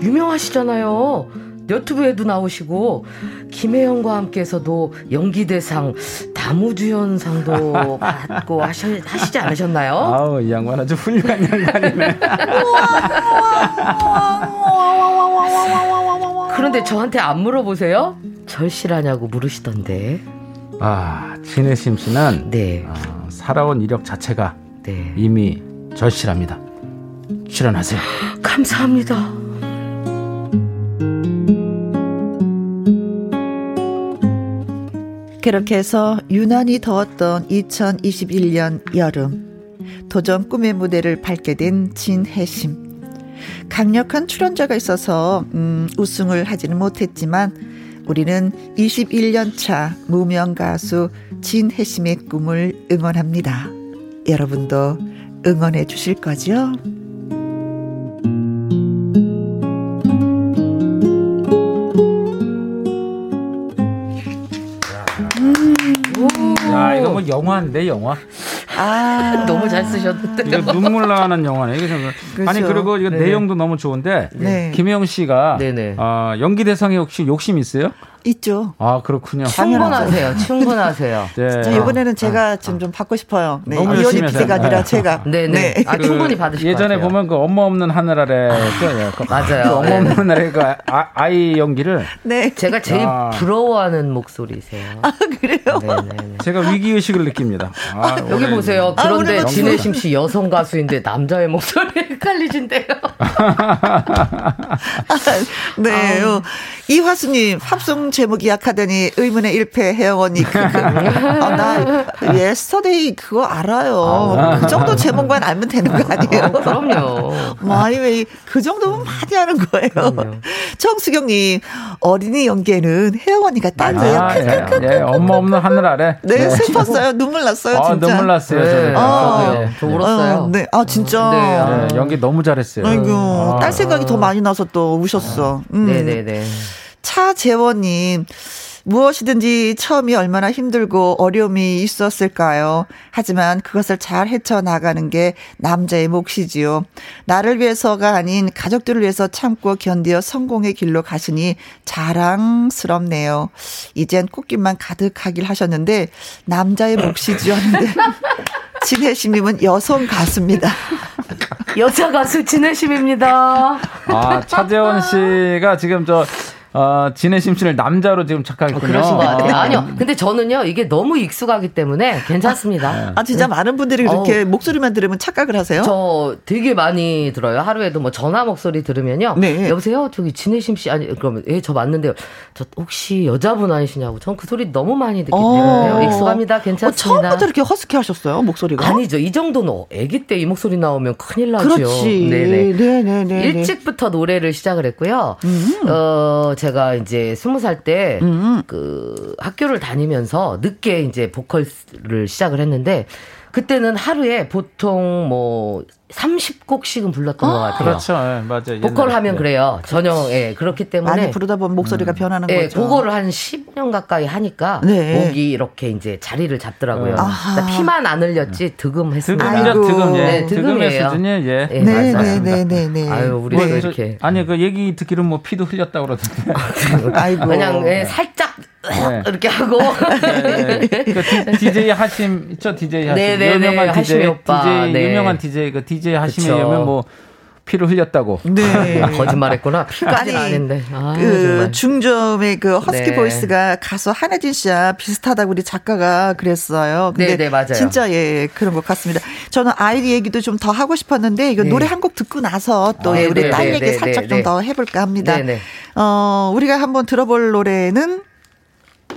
유명하시잖아요. 유튜브에도 나오시고 김혜영과 함께해서도 연기대상 다무주연상도 받고 하시, 하시지 않으셨나요? 아우 이 양반 아주 훌륭한 양반이네. 그런데 저한테 안 물어보세요? 절실하냐고 물으시던데. 아 진혜심 씨는 네. 어, 살아온 이력 자체가 네. 이미 절실합니다. 출연하세요. 감사합니다. 그렇게 해서 유난히 더웠던 2021년 여름 도전 꿈의 무대를 밟게 된 진혜심 강력한 출연자가 있어서 음, 우승을 하지는 못했지만 우리는 21년 차 무명 가수 진혜심의 꿈을 응원합니다. 여러분도 응원해 주실 거죠? 야, 이거 뭐 영화인데, 영화? 아, 너무 잘 쓰셨는데. 이거 눈물 나는 영화네. 이게 그렇죠. 아니, 그리고 이거 네. 내용도 너무 좋은데, 네. 김혜영 씨가 어, 연기 대상에 혹시 욕심 있어요? 있죠. 아 그렇군요. 충분하세요. 충분하세요. 네. 자, 이번에는 제가 아, 지금 좀 받고 싶어요. 네. 너무 이현희 PD가 아니라 제가. 네네. 네. 아, 그 충분히 받으실 예전에 보면 그 엄마 없는 하늘 아래 아, 그, 맞아요. 그 엄마 네. 없는 하늘 아래 그 아, 이 연기를. 네. 제가 제일 아. 부러워하는 목소리세요. 아 그래요? 네네. 제가 위기 의식을 느낍니다. 아, 여기 보세요. 그런데 진혜심 씨 여성 가수인데 남자의 목소리. 헷갈리신데요. 네. 아. 이화수님, 팝송 제목이 약하더니 의문의 1패 혜영 언니. 그, 그. 아, 나 Yesterday 그거 알아요. 아. 그 정도 제목만 알면 되는 거 아니에요? 아, 그럼요. My Way 그 정도면 많이 하는 거예요. 정수경님, 어린이 연기에는 혜영 언니가 딱이에요. 아, 예, 예, 엄마 없는 하늘 아래. 네, 네. 슬펐어요. 눈물 났어요, 아, 진짜. 눈물 났어요, 네. 저는. 아, 네. 저 울었어요. 어, 네, 아, 진짜. 네, 네, 연기 너무 잘했어요. 아이고, 아. 딸 생각이 더 많이 나서 또 우셨어. 음. 네네네. 차재원님, 무엇이든지 처음이 얼마나 힘들고 어려움이 있었을까요? 하지만 그것을 잘 헤쳐나가는 게 남자의 몫이지요. 나를 위해서가 아닌 가족들을 위해서 참고 견디어 성공의 길로 가시니 자랑스럽네요. 이젠 꽃길만 가득하길 하셨는데 남자의 몫이지요 하는데 진혜심님은 여성 가수입니다. 여자 가수 진혜심입니다. 아, 차재원 씨가 지금 저 어, 진해심 씨를 남자로 지금 착각했군요. 어, 그러신 것 같아요. 아. 니요 근데 저는요, 이게 너무 익숙하기 때문에 괜찮습니다. 아, 진짜 네. 많은 분들이 그렇게 어, 목소리만 들으면 착각을 하세요? 저 되게 많이 들어요. 하루에도 뭐 전화 목소리 들으면요. 네. 여보세요? 저기 진해심 씨, 아니, 그러면, 예, 저 맞는데요. 저 혹시 여자분 아니시냐고. 전 그 소리 너무 많이 듣기 때문에 어. 익숙합니다. 괜찮습니다. 어, 처음부터 이렇게 허스키 하셨어요? 목소리가? 아니죠. 이 정도는 애기 때 이 목소리 나오면 큰일 나죠. 그렇지. 네네. 네네네. 일찍부터 노래를 시작을 했고요. 음. 어, 제가 이제 스무 살 때그 음. 학교를 다니면서 늦게 이제 보컬을 시작을 했는데 그때는 하루에 보통 뭐 30곡씩은 불렀던 아, 것 같아요. 그렇죠. 네, 맞아요. 보컬 하면 네. 그래요. 전혀, 예, 그렇기 때문에. 많이 부르다 보면 목소리가 음. 변하는 예, 거죠. 그거를 한 10년 가까이 하니까 네. 목이 이렇게 이제 자리를 잡더라고요. 그러니까 피만 안 흘렸지 득음했습니다. 득음이죠, 득음. 예. 네, 득음의 수준이 예. 예 네, 네, 네, 네, 네. 아유, 우리 네. 이렇게. 아니, 그 얘기 듣기로는 뭐 피도 흘렸다 그러던데. 아이고. 그냥 예, 살짝 네. 이렇게 하고. 네, 네. 그 DJ 하심 있죠 DJ 하심 네네네. 네, 유명한 DJ 오빠. DJ 네. 유명한 DJ 그 DJ 하심에 오면 뭐 피를 흘렸다고. 네. 아, 거짓말했구나. 피까지 아닌데. 아, 그 중저음의 그 허스키 네. 보이스가 가수 한혜진 씨와 비슷하다고 우리 작가가 그랬어요. 근데 네, 네, 맞아요. 진짜 예 그런 것 같습니다. 저는 아이디 얘기도 좀 더 하고 싶었는데 이거 네. 노래 한 곡 듣고 나서 또 아, 예, 우리 딸 얘기 살짝 좀 더 해볼까 합니다. 어 우리가 한번 들어볼 노래는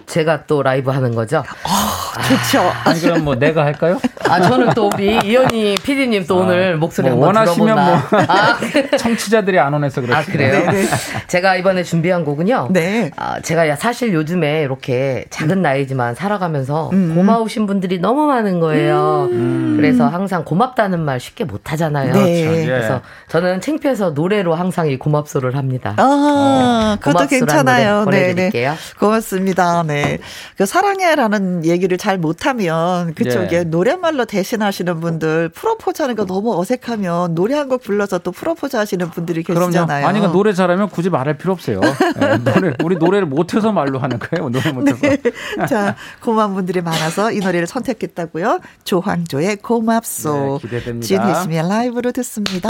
제가 또 라이브 하는 거죠. 아, 좋죠. 아니 그럼 뭐 내가 할까요? 아 저는 또 우리 이현희 PD님 또 아, 오늘 목소리 뭐 한번 원하시면 들어본다. 뭐 아, 청취자들이 안 원해서 그렇죠. 아 그래요? 네, 네. 제가 이번에 준비한 곡은요. 네. 아, 제가 사실 요즘에 이렇게 작은 나이지만 살아가면서 음. 고마우신 분들이 너무 많은 거예요. 음. 그래서 항상 고맙다는 말 쉽게 못 하잖아요. 네. 그렇죠. 예. 그래서 저는 창피해서 노래로 항상 이 고맙소를 합니다. 아, 그것도 괜찮아요. 네, 네. 고맙습니다. 네. 네. 그 사랑해라는 얘기를 잘 못하면 그쪽에 네. 노랫말로 대신하시는 분들 프로포즈 하는 거 너무 어색하면 노래 한 곡 불러서 또 프로포즈 하시는 분들이 계시잖아요. 그럼요. 아니, 그 노래 잘하면 굳이 말할 필요 없어요. 네, 노래, 우리 노래를 못해서 말로 하는 거예요. 노래 못해서. 네. 자, 고마운 분들이 많아서 이 노래를 선택했다고요. 조황조의 고맙소. 네, 기대됩니다. 진혜심의 라이브로 듣습니다.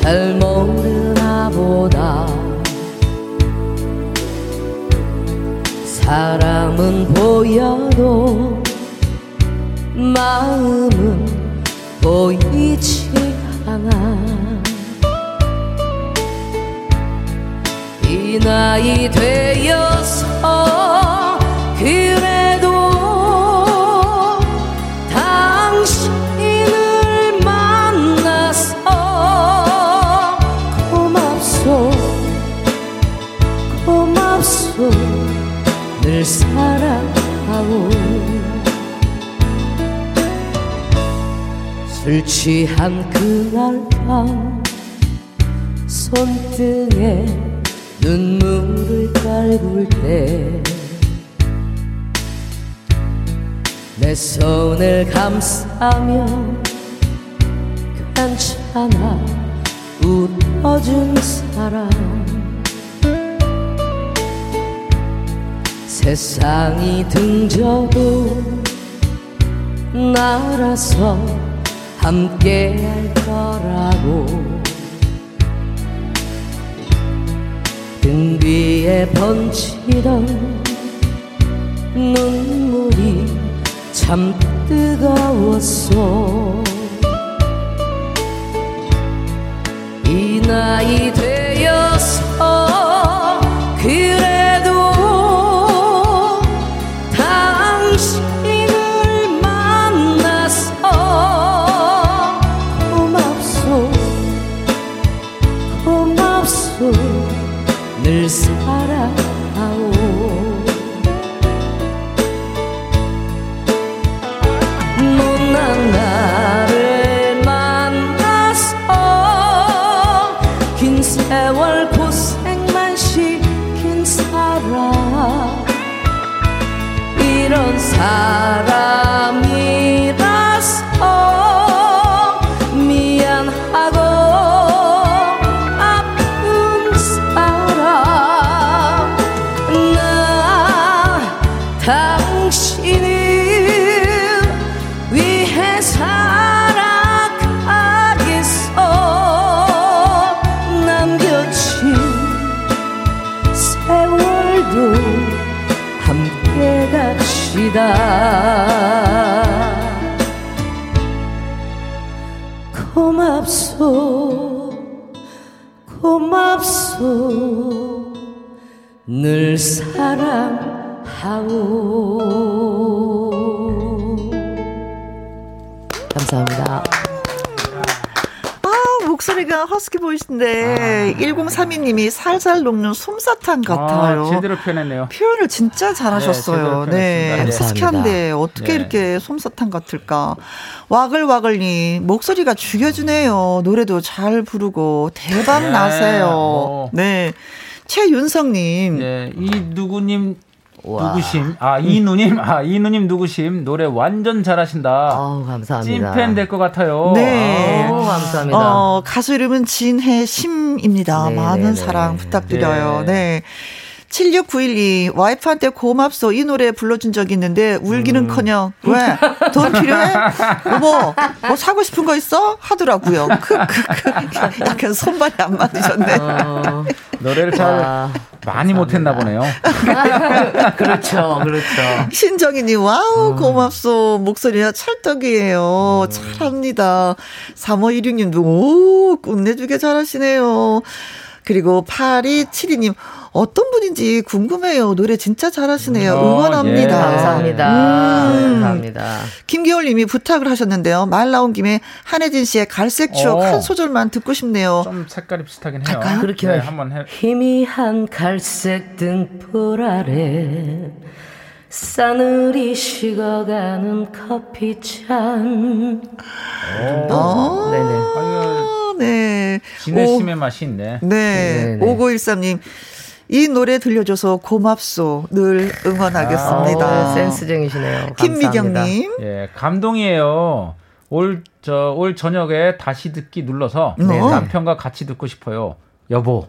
잘 모르나 보다. 사람은 보여도 마음은 보이지 않아. 이 나이 되어서 그래 술 취한 그날 밤 손등에 눈물을 깔굴 때 내 손을 감싸며 괜찮아 웃어준 사람. 세상이 등져도 날아서 함께 할 거라고. 등 뒤에 번지던 눈물이 참 뜨거웠어. 이 나이 되어서 그래 갑시다. 고맙소 고맙소. 늘 사랑하오. 감사합니다. 아, 허스키 보이신데, 아. 1032님이 살살 녹는 솜사탕 같아요. 아, 제대로 표현했네요. 표현을 진짜 잘하셨어요. 네. 네. 허스키한데, 어떻게 네. 이렇게 솜사탕 같을까. 와글와글님, 목소리가 죽여주네요. 노래도 잘 부르고, 대박 네. 나세요. 어. 네. 최윤성님. 네, 이 누구님 와. 누구심? 아, 이누님? 아, 이누님 누구심? 노래 완전 잘하신다. 어 감사합니다. 찐팬 될 것 같아요. 네. 오, 감사합니다. 어, 가수 이름은 진혜심입니다. 네, 많은 네, 네. 사랑 부탁드려요. 네. 네. 7691님, 와이프한테 고맙소. 이 노래 불러준 적 있는데, 울기는 커녕. 음. 왜? 돈 필요해? 어머, 뭐 사고 싶은 거 있어? 하더라고요. 크, 크, 크. 약간 손발이 안 맞으셨네. 어, 노래를 잘 와, 많이 못했나 보네요. 그렇죠, 그렇죠. 신정희님, 와우, 음. 고맙소. 목소리가 찰떡이에요. 음. 잘합니다. 3516님도, 오, 끝내주게 잘하시네요. 그리고 8272님, 어떤 분인지 궁금해요. 노래 진짜 잘하시네요. 어, 응원합니다. 예. 감사합니다. 음. 감사합니다. 김기월 님이 부탁을 하셨는데요. 말 나온 김에 한혜진 씨의 갈색 추억 오. 어. 한 소절만 듣고 싶네요. 좀 색깔이 비슷하긴 해요. 갈까요? 그렇게 네, 한번 해. 희미한 갈색 등불 아래 싸늘히 식어가는 커피잔. 어. 네네. 아유, 네. 진해심의 맛이 있네. 네. 네네. 5913님. 이 노래 들려줘서 고맙소. 늘 응원하겠습니다. 아, 센스쟁이시네요. 김미경님. 예, 감동이에요. 올, 저, 올 저녁에 다시 듣기 눌러서 네, 남편과 같이 듣고 싶어요. 여보,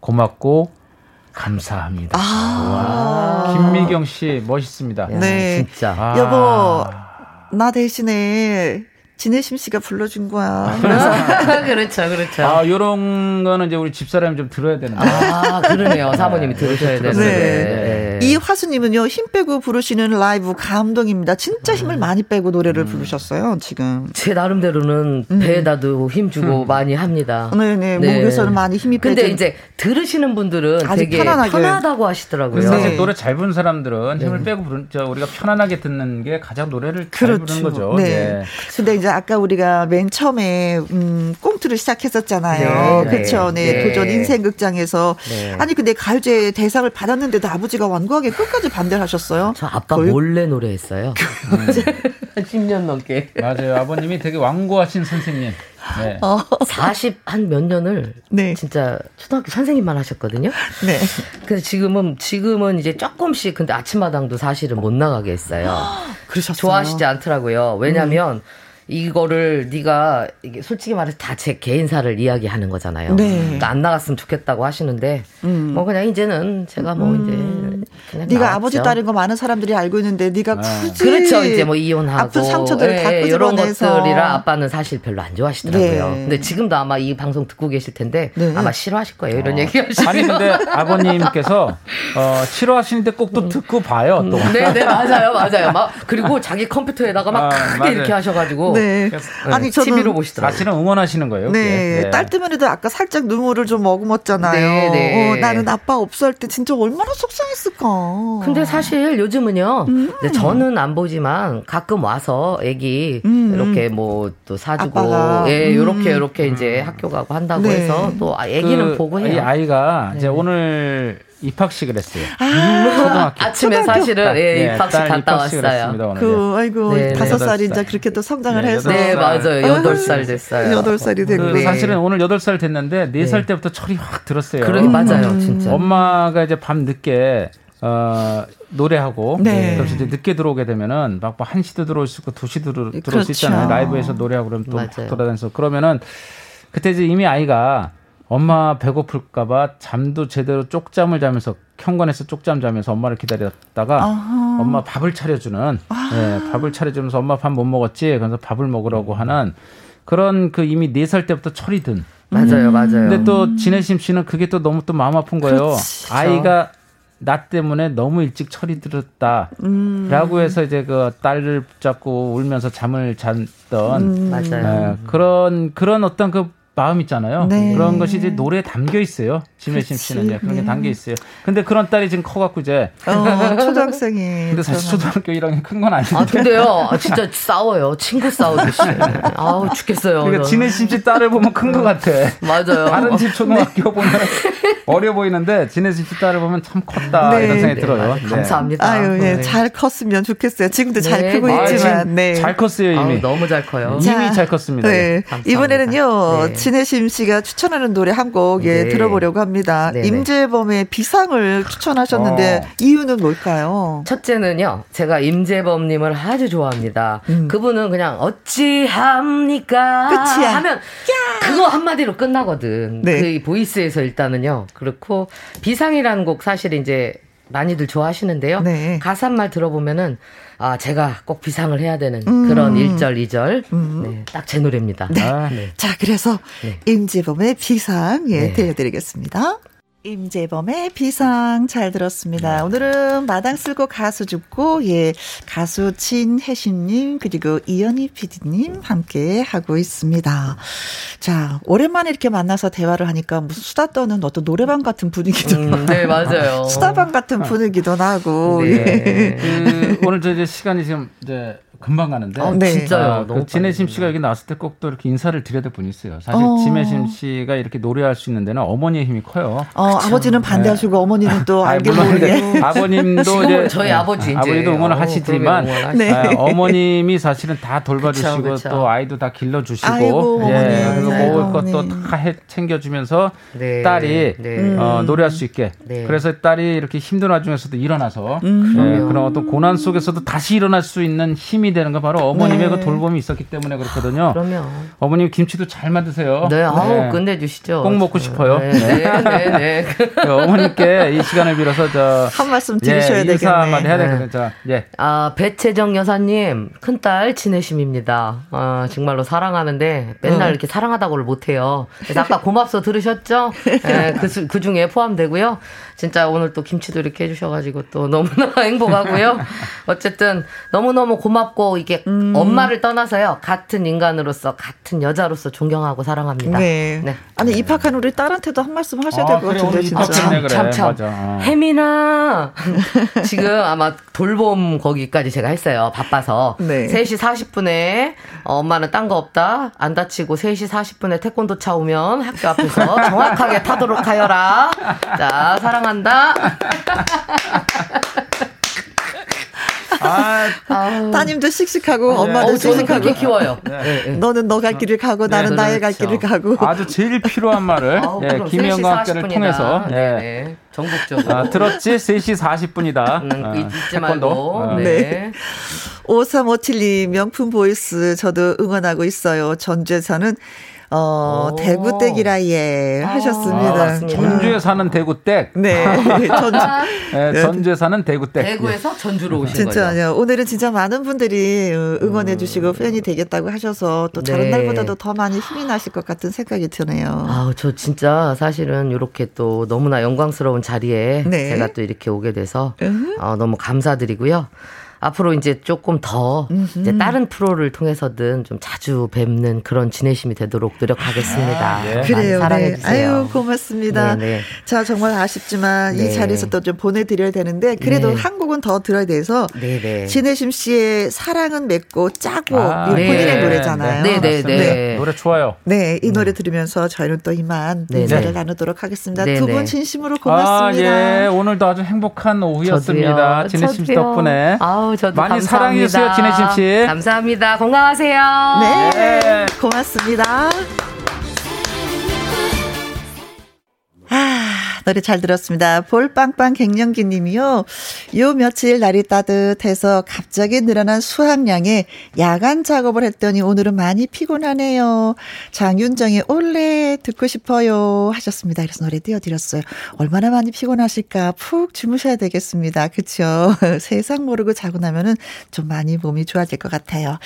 고맙고, 감사합니다. 아~ 김미경 씨, 멋있습니다. 네. 진짜. 아~ 여보, 나 대신에 진혜심 씨가 불러준 거야. 그렇죠, 그렇죠. 아, 요런 거는 이제 우리 집사람이 좀 들어야 되는 거 아, 그러네요. 사모님이 들으셔야 되는데. 네. 네. 이 화수님은요, 힘 빼고 부르시는 라이브 감동입니다. 진짜 힘을 음. 많이 빼고 노래를 음. 부르셨어요, 지금. 제 나름대로는 음. 배에다도 힘 주고 음. 많이 합니다. 네네, 네. 목에서는 많이 힘이 빼고. 근데 이제 들으시는 분들은 되게 편안하게. 편하다고 하시더라고요. 사실 네. 노래 잘 부르는 사람들은 힘을 네. 빼고 부른, 저 우리가 편안하게 듣는 게 가장 노래를 잘 그렇죠. 부르는 거죠. 네. 네. 근데 이제 아까 우리가 맨 처음에 음, 꽁트를 시작했었잖아요. 네, 그렇죠. 네. 네. 도전 인생극장에서 네. 아니 근데 가요제 대상을 받았는데도 아버지가 완고하게 끝까지 반대를 하셨어요. 저 아빠 거의? 몰래 노래했어요. 음. 10년 넘게. 맞아요. 아버님이 되게 완고하신 선생님. 네. 어. 40한 몇 년을 네. 진짜 초등학교 선생님만 하셨거든요. 네. 그래서 지금은 지금은 이제 조금씩 근데 아침마당도 사실은 못 나가게 했어요. 그러셨어요. 좋아하시지 않더라고요. 왜냐면 음. 이거를 네가 이게 솔직히 말해서 다 제 개인사를 이야기하는 거잖아요. 네. 그러니까 안 나갔으면 좋겠다고 하시는데 음. 뭐 그냥 이제는 제가 뭐 음. 이제 그냥 네가 나왔죠. 아버지 딸인 거 많은 사람들이 알고 있는데 네가 아. 굳이 그렇죠 이제 뭐 이혼하고 아픈 상처들을 예, 다 이런 것들이라 아빠는 사실 별로 안 좋아하시더라고요. 네. 근데 지금도 아마 이 방송 듣고 계실 텐데 네. 아마 싫어하실 거예요 이런 어. 얘기 하시면 아니 근데 아버님께서 어, 싫어하시는데 꼭또 음. 듣고 봐요 또. 네네 네, 맞아요 맞아요 막 그리고 자기 컴퓨터에다가 막 아, 크게 맞아요. 이렇게 하셔가지고. 네. 네. 아니 저는 TV로 보시더라고요. 사실은 응원하시는 거예요. 네. 네. 딸 때문에도 아까 살짝 눈물을 좀 머금었잖아요. 네, 네. 어, 나는 아빠 없을 때 진짜 얼마나 속상했을까. 근데 사실 요즘은요. 음. 저는 안 보지만 가끔 와서 애기 음. 이렇게 뭐 또 사주고 아빠가. 예, 요렇게 요렇게 음. 이제 학교 가고 한다고 네. 해서 또 애기는 그, 보고 해요. 이 아이가 이제 네. 오늘 입학식을 했어요. 아, 초등학교. 아침에 초등학교? 사실은 예, 네, 입학식 갔다 입학식을 왔어요. 했습니다, 그 아이고 네, 다섯 네, 살이 제 그렇게 또 성장을 네, 해서 네 맞아요 여덟 살 됐어요. 여덟 살이 됐고 그 사실은 오늘 여덟 살 됐는데 네 살 때부터 철이 확 들었어요. 그러 맞아요 음. 진짜. 엄마가 이제 밤 늦게 어, 노래하고 네. 그래서 이제 늦게 들어오게 되면은 막 1시도 들어올 수 있고 2시도 들어올 그렇죠. 수 있잖아요. 라이브에서 노래하고 그러면 또 돌아다니면서 그러면은 그때 이제 이미 아이가 엄마 배고플까봐 잠도 제대로 쪽잠을 자면서 현관에서 쪽잠 자면서 엄마를 기다렸다가 아하. 엄마 밥을 차려주는 네, 밥을 차려주면서 엄마 밥 못 먹었지 그래서 밥을 먹으라고 하는 그런 그 이미 네 살 때부터 철이 든 맞아요 맞아요 근데 또 진혜심 씨는 그게 또 너무 또 마음 아픈 거예요 그렇지. 아이가 나 때문에 너무 일찍 철이 들었다라고 음. 해서 이제 그 딸을 붙잡고 울면서 잠을 잤던 음. 맞아요. 네, 그런 그런 어떤 그 마음 있잖아요. 네. 그런 것이 이제 노래에 담겨 있어요. 지메심 씨는 이제 그런 게 네. 담겨 있어요. 근데 그런 딸이 지금 커갖고 이제 어, 초등학생이. 근데 사실 초등학교 1학년 큰 건 아닌데. 아 근데요, 아, 진짜 싸워요. 친구 싸우듯이. 아우 죽겠어요. 그러니까 지메심 씨 딸을 보면 큰 것 같아. 맞아요. 다른 집 초등학교 보면 어려 보이는데 지네심 씨 딸을 보면 참 컸다 네. 이런 생각이 네. 들어요. 네. 감사합니다. 아유, 예, 네. 잘 컸으면 좋겠어요. 지금도 잘 크고 아, 있지만, 네. 잘 컸어요 이미. 아우, 너무 잘 커요. 이미 잘 컸습니다. 네. 이번에는요, 진혜심 씨가 추천하는 노래 한 곡 예, 들어보려고 합니다. 네네. 임재범의 비상을 추천하셨는데 어. 이유는 뭘까요? 첫째는요, 제가 임재범님을 아주 좋아합니다. 음. 그분은 그냥 어찌합니까? 끝이야. 하면 그거 한마디로 끝나거든. 네. 그 보이스에서 일단은요. 그렇고 비상이라는 곡 사실 이제 많이들 좋아하시는데요. 네. 가사 말 들어보면은 아 제가 꼭 비상을 해야 되는 음. 그런 1절 2절 음. 네, 딱 제 노래입니다. 네. 아, 네. 자 그래서 네. 임지범의 비상 예 네. 들려드리겠습니다. 임재범의 비상 잘 들었습니다. 네. 오늘은 마당 쓸고 가수 죽고 예 가수 진혜신님 그리고 이연희 PD님 함께 하고 있습니다. 자 오랜만에 이렇게 만나서 대화를 하니까 무슨 수다 떠는 어떤 노래방 같은 분위기도 음, 네 맞아요. 수다방 같은 분위기도 나고 네. 예. 그, 오늘 저 이제 시간이 지금 이제 금방 가는데. 아, 네. 진짜요. 아, 그 진혜심 씨가 여기 나왔을 때 꼭 또 이렇게 인사를 드려야 될 분이 있어요. 사실 어. 진혜심 씨가 이렇게 노래할 수 있는 데는 어머니의 힘이 커요. 어, 아버지는 반대하시고 네. 어머니는 또 알게 모르게. 아버님도 이제 저희 네. 아버지 아버지도 응원을 어, 하시지만 네. 아, 어머님이 사실은 다 돌봐주시고 그쵸, 그쵸. 또 아이도 다 길러주시고 아이고, 예, 그리고 먹을 것도 다 해, 챙겨주면서 네. 딸이 네. 어, 노래할 수 있게. 네. 그래서 딸이 이렇게 힘든 와중에서도 일어나서 음. 예, 그런 어떤 고난 속에서도 다시 일어날 수 있는 힘이 되는 거 바로 어머님의 네. 그 돌봄이 있었기 때문에 그렇거든요. 그러면 어머님 김치도 잘 만드세요. 네, 아우 네. 끝내주시죠. 꼭 먹고 싶어요. 네, 네, 네. 네. 그 어머님께 이 시간을 빌어서 저 한 말씀 드리셔야 예, 되겠네. 인사 한마디 해야 되겠죠. 예. 아 배채정 여사님 큰딸 진혜심입니다. 아, 정말로 사랑하는데 맨날 어. 이렇게 사랑하다고를 못해요. 그래서 아까 고맙소 들으셨죠? 예, 그, 그 중에 포함되고요. 진짜 오늘 또 김치도 이렇게 해주셔가지고 또 너무나 행복하고요. 어쨌든 너무너무 고맙고 꼭 이게 음. 엄마를 떠나서요. 같은 인간으로서 같은 여자로서 존경하고 사랑합니다. 네. 네. 아니 입학한 우리 딸한테도 한 말씀 하셔야 될것 아, 같은데 진짜. 참, 참, 참. 어. 혜민아 지금 아마 돌봄 거기까지 제가 했어요. 바빠서. 네. 3시 40분에 어, 엄마는 딴 거 없다. 안 다치고 3시 40분에 태권도 차 오면 학교 앞에서 정확하게 타도록 하여라. 자, 사랑한다. 아, 따님도 씩씩하고 네. 엄마도 어, 씩씩하고 키워요. 네. 네. 너는 너갈 길을 가고 나는 나의 갈 길을 가고. 아주 제일 필요한 말을 예, 김영과 학교를 통해서 예. 전국적으로 아, 들었지? 3시 40분이다. 음, 아, 잊지 말고. 아. 네. 네. 5357님 명품 보이스 저도 응원하고 있어요. 전주에서는 어, 대구댁이라 예 하셨습니다. 아, 전주에 사는 대구댁. 네. 전주, 네, 전주에 사는 대구댁. 대구에서 전주로 오신 진짜 거죠. 진짜 오늘은 진짜 많은 분들이 응원해 주시고 음. 팬이 되겠다고 하셔서 또 다른 네. 날보다도 더 많이 힘이 나실 것 같은 생각이 드네요. 아, 저 진짜 사실은 이렇게 또 너무나 영광스러운 자리에 네. 제가 또 이렇게 오게 돼서 어, 너무 감사드리고요. 앞으로 이제 조금 더 이제 다른 프로를 통해서든 좀 자주 뵙는 그런 지내심이 되도록 노력하겠습니다. 아, 네. 그래요. 사랑해 네. 주세요. 아유 고맙습니다. 네네. 네. 자 정말 아쉽지만 네. 이 자리에서 또 좀 보내드려야 되는데 그래도 네. 한 곡은 더 들어야 돼서 네네. 지내심 씨의 사랑은 맺고 짜고 아, 이 본인의 네. 노래잖아요. 네네네. 네. 노래 좋아요. 네, 이 노래 음. 들으면서 저희는 또 이만 인사를 나누도록 하겠습니다. 두 분 진심으로 고맙습니다. 아, 예. 오늘도 아주 행복한 오후였습니다. 지내심 씨 덕분에. 아우 저도 많이 사랑해 주세요, 진혜심 씨. 감사합니다. 건강하세요. 네, 네. 고맙습니다. 노래 잘 들었습니다. 볼빵빵 갱년기 님이요. 요 며칠 날이 따뜻해서 갑자기 늘어난 수확량에 야간 작업을 했더니 오늘은 많이 피곤하네요. 장윤정의 올레 듣고 싶어요 하셨습니다. 그래서 노래 띄워드렸어요. 얼마나 많이 피곤하실까 푹 주무셔야 되겠습니다. 그쵸? 세상 모르고 자고 나면은 좀 많이 몸이 좋아질 것 같아요.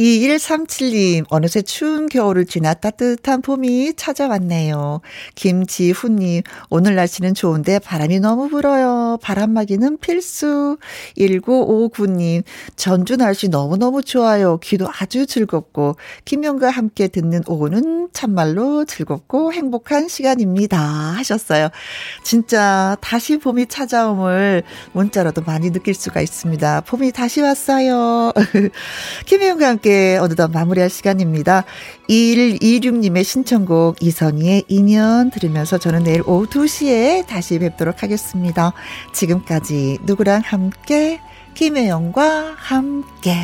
2137님, 어느새 추운 겨울을 지나 따뜻한 봄이 찾아왔네요. 김지훈님, 오늘 날씨는 좋은데 바람이 너무 불어요. 바람막이는 필수. 1959님, 전주 날씨 너무너무 좋아요. 귀도 아주 즐겁고, 김영과 함께 듣는 오후는 참말로 즐겁고 행복한 시간입니다. 하셨어요. 진짜 다시 봄이 찾아옴을 문자로도 많이 느낄 수가 있습니다. 봄이 다시 왔어요. 김영과 함께 함께 어느덧 마무리할 시간입니다. 2126님의 신청곡 이선희의 인연 들으면서 저는 내일 오후 2시에 다시 뵙도록 하겠습니다. 지금까지 누구랑 함께 김혜영과 함께